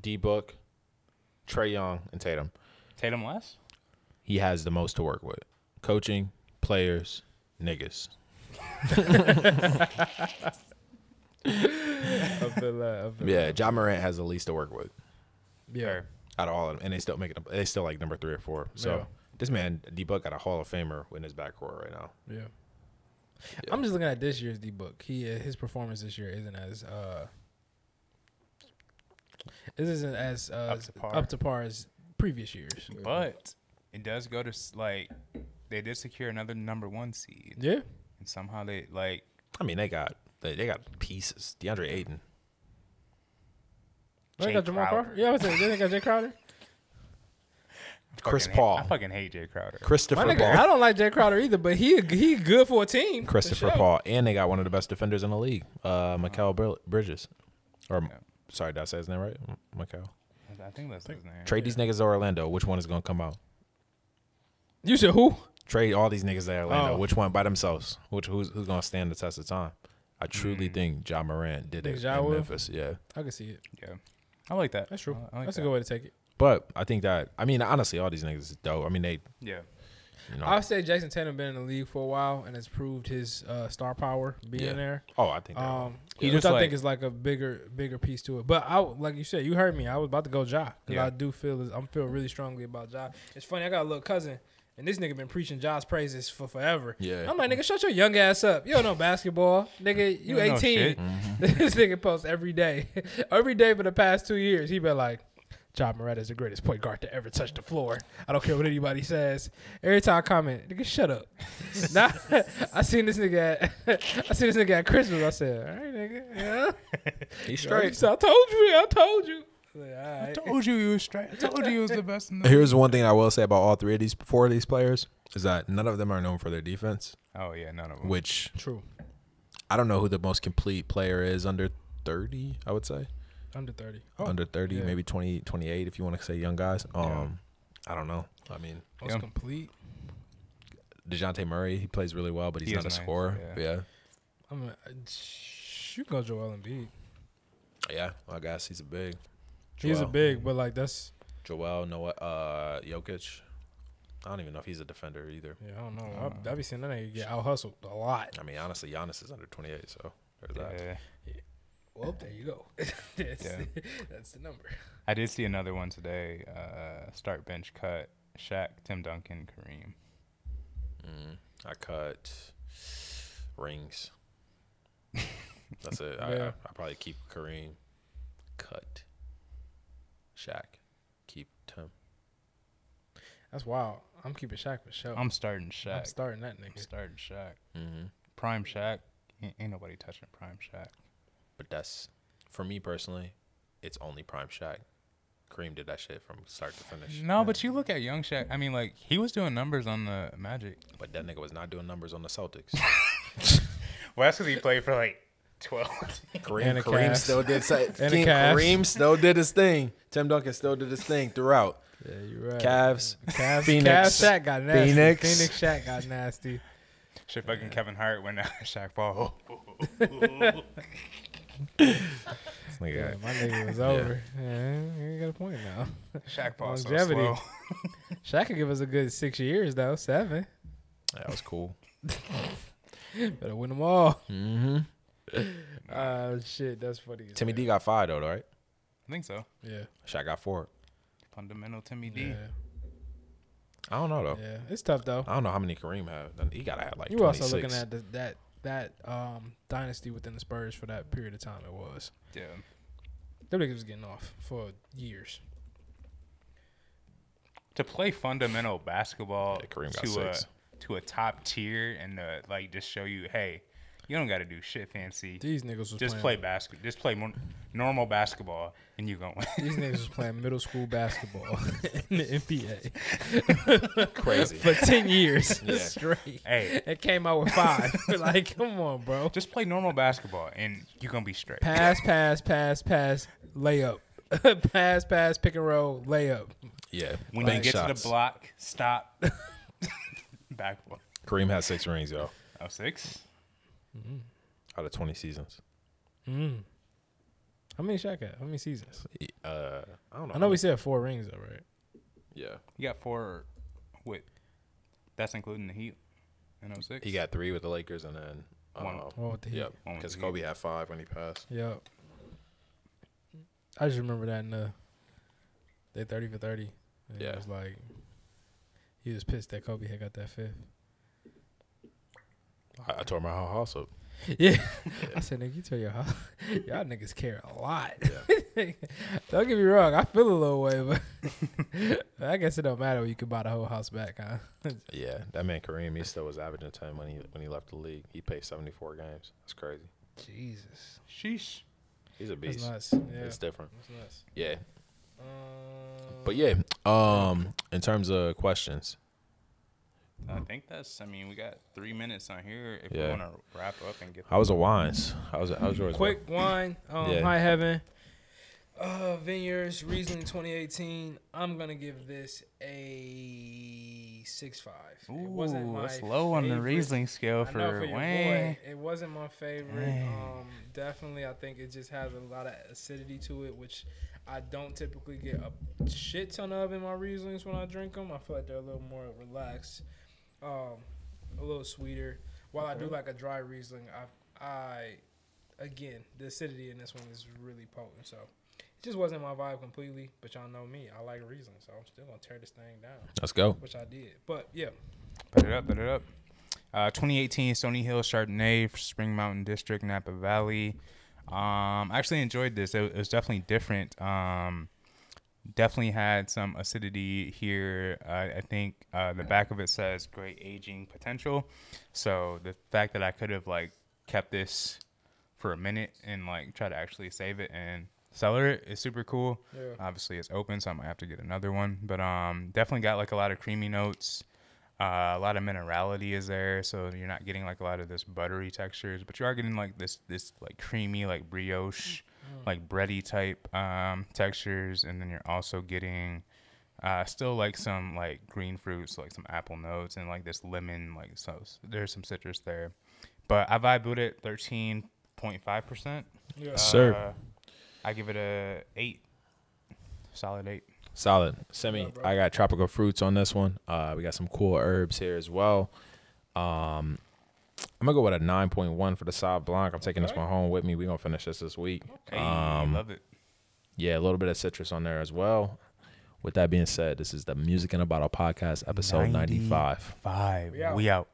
D Book, Trae Young, and Tatum. Tatum less. He has the most to work with: coaching, players, niggas. <laughs> <laughs> I feel that. I feel Yeah, John Morant has the least to work with Yeah. Out of all of them, and they still make it. They still like number three or four. So Yeah. this man, D Book, got a Hall of Famer in his backcourt right now. Yeah. Yeah. I'm just looking at this year's D book. He uh, his performance this year isn't as uh this isn't as uh, Up to par. up to par as previous years. But it does go to s- like they did secure another number one seed, Yeah. and somehow they like I mean, they got they, they got pieces. DeAndre Ayton. They Jay got Jamal Crowder. Crawford. Yeah, I was saying they got Jae Crowder. <laughs> Chris fucking hate- Paul. I fucking hate Jae Crowder. Christopher My nigga, I don't like Jae Crowder either, but he he good for a team. Christopher sure. Paul, and they got one of the best defenders in the league, uh, Mikael Br- Bridges. Or Yeah. sorry, did I say his name right? M- Mikael. I think that's his name. Trade these niggas to Orlando. Which one is gonna come out? You said who? Trade all these niggas to Orlando. Oh. Which one by themselves? Which who's who's gonna stand the test of time? I truly Mm. think John Morant did it Ja in will? Memphis. Yeah. I can see it. Yeah, I like that. That's true. I like That's that. a good way to take it. But I think that I mean honestly, all these niggas is dope. I mean they, Yeah, you know. I would say Jayson Tatum been in the league for a while and has proved his uh, star power being Yeah. there. oh, I think. That, Um, He which just I like- think is like a bigger, bigger piece to it. But I, like you said, you heard me. I was about to go Ja because Yeah. I do feel I'm feel really strongly about Ja. It's funny. I got a little cousin, and this nigga been preaching Ja's praises for forever. yeah. I'm like, nigga, shut your young ass up. You don't know basketball, nigga. You, don't 18. shit. Mhm. <laughs> this nigga posts every day, <laughs> every day for the past two years. He been like. John Morant is the greatest point guard to ever touch the floor. I don't care what anybody says. Every time I comment, nigga, shut up. <laughs> now, I seen this nigga at I seen this nigga at Christmas. I said, all right, nigga, yeah. He's straight. said, I told you, I told you. I said, all right. told you you was straight. I told you you was the best. In the <laughs> Here's one thing I will say about all three of these four of these players is that none of them are known for their defense, Oh yeah, none of them. which True. I don't know who the most complete player is under 30, I would say. Under 30. under 30, yeah. maybe 20, 28 if you want to say young guys. Um Yeah. I don't know. I mean, Most Yeah. complete. Dejounte Murray. He plays really well, but he's He not a nice, scorer. yeah. Yeah. I'm a, you can go Joel Embiid. Yeah. I guess he's a big. He's a big, but like that's Joel, Noah, uh, Jokic. I don't even know if he's a defender either. yeah, I don't know. Uh, I, I be seeing that nigga get out hustled a lot. I mean, honestly, Giannis is under 28, so there's that. Yeah. Well, there you go. <laughs> that's, Yeah. <laughs> that's the number. I did see another one today. Uh, start bench cut. Shaq, Tim Duncan, Kareem. Mm, I cut rings. <laughs> That's it. I, I, I probably keep Kareem. Cut. Shaq. Keep Tim. That's wild. I'm keeping Shaq for sure. I'm starting Shaq. I'm starting that I'm nigga. starting Shaq. Mm-hmm. Prime Shaq. Ain't, ain't nobody touching Prime Shaq. But that's for me personally. It's only prime Shaq. Kareem did that shit from start to finish. No, but you look at young Shaq. I mean, like he was doing numbers on the Magic. But that nigga was not doing numbers on the Celtics. <laughs> Well, that's because he played for like twelve. Kareem, And Kareem Cavs. still did say, And King- Kareem still did his thing. Tim Duncan still did his thing throughout. Yeah, you're right. Cavs, Cavs, Phoenix, Cavs Shaq got nasty. Phoenix. Phoenix Shaq got nasty. Shit, fucking Kevin Hart when <laughs> Shaq fall. <laughs> This Yeah, my nigga was over. Yeah, you got a point now. Shaq fall so Longevity. slow. <laughs> Shaq could give us a good six years though, seven. that was cool. Better win them all. Mm-hmm. Uh, <laughs> shit, that's funny. as Timmy hell. D got five though, right? I think so. Yeah, Shaq got four. Fundamental Timmy D. yeah, I don't know though. yeah. It's tough though. I don't know how many Kareem had. He gotta have like you 26. also looking at the, that that um dynasty within the Spurs for that period of time. It was. Yeah. Them niggas was getting off for years. To play fundamental basketball Yeah, Kareem got to a six. to a top tier and uh, like just show you, hey, you don't got to do shit fancy. These niggas was Just playing, play basketball. Just play more normal basketball, and you gonna win. These niggas was <laughs> playing middle school basketball <laughs> in the NBA <laughs> Crazy. for ten years Yeah. straight. hey, It came out with five. like, come on, bro. just play normal basketball, and you are gonna be straight. Pass, pass, pass, pass, layup. pass, pass, pick and roll, layup. Yeah. When bank you get shots. to the block, stop. Backboard. Kareem has six rings, yo, Oh, six. Out of 20 seasons. Mm. How many Shaq had? How many seasons? Uh, I don't know. I know we said four rings though, right? Yeah. He got four. Wait, that's including the Heat. In 06? He got three with the Lakers and then. One. Uh, Oh, with the Heat. yep. Because the Kobe had five when he passed. Yep. I just remember that in the they thirty for thirty. And Yeah. It was like he was pissed that Kobe had got that fifth. I, I told him how also. Yeah. <laughs> I said, nigga, you tell your house <laughs> y'all niggas care a lot. <laughs> don't get me wrong, I feel a little way, but I guess it don't matter when you can buy the whole house back, huh? Yeah, that man Kareem, he still was averaging 10 when he when he left the league. He played 74 games. That's crazy. Jesus. Sheesh. He's a That's beast. Yeah. It's different. That's nuts. Yeah. Um, But yeah, um, in terms of questions, I think that's. I mean, we got three minutes on here. If Yeah. we want to wrap up and get. how was the wines? How was how was yours? Quick wine. Um, Yeah. High Heaven. Uh, Vineyards Riesling 2018. I'm gonna give this a six five. it wasn't Ooh, my that's low on the favorite- Riesling scale for for Wayne. boy, it wasn't my favorite. Dang. Um, definitely, I think it just has a lot of acidity to it, which I don't typically get a shit ton of in my Rieslings when I drink them. I feel like they're a little more relaxed, um, a little sweeter. While I do like a dry Riesling, I, I, again, the acidity in this one is really potent. So it just wasn't my vibe completely. But y'all know me, I like Riesling, so I'm still gonna tear this thing down, Let's go. which I did. But yeah, Put it up, put it up. Uh, 2018 Stony Hill Chardonnay, for Spring Mountain District, Napa Valley. Um, I actually enjoyed this. It, it was definitely different. Um, definitely had some acidity here. Uh, I think uh, the back of it says great aging potential. So the fact that I could have like kept this for a minute and like try to actually save it and cellar it is super cool. yeah. Obviously, it's open, so I might have to get another one. But um, definitely got like a lot of creamy notes. Uh, a lot of minerality is there, so you're not getting like a lot of this buttery textures, but you are getting like this this like creamy like brioche, like bready type um, textures, and then you're also getting Uh, still like some like green fruits, like some apple notes, and like this lemon. Like so, there's some citrus there. But I vibe with it thirteen point five percent. Yeah. Sir. I give it a eight. Solid eight. Solid. Semi. Yeah. I got tropical fruits on this one. Uh, we got some cool herbs here as well. Um, I'm gonna go with a 9.1 for the Sauv Blanc. I'm taking this one home with me. We gonna finish this this week. Hey, Um, love it. Yeah, a little bit of citrus on there as well. With that being said, this is the Music in a Bottle podcast, episode 95. Five. We out. We out.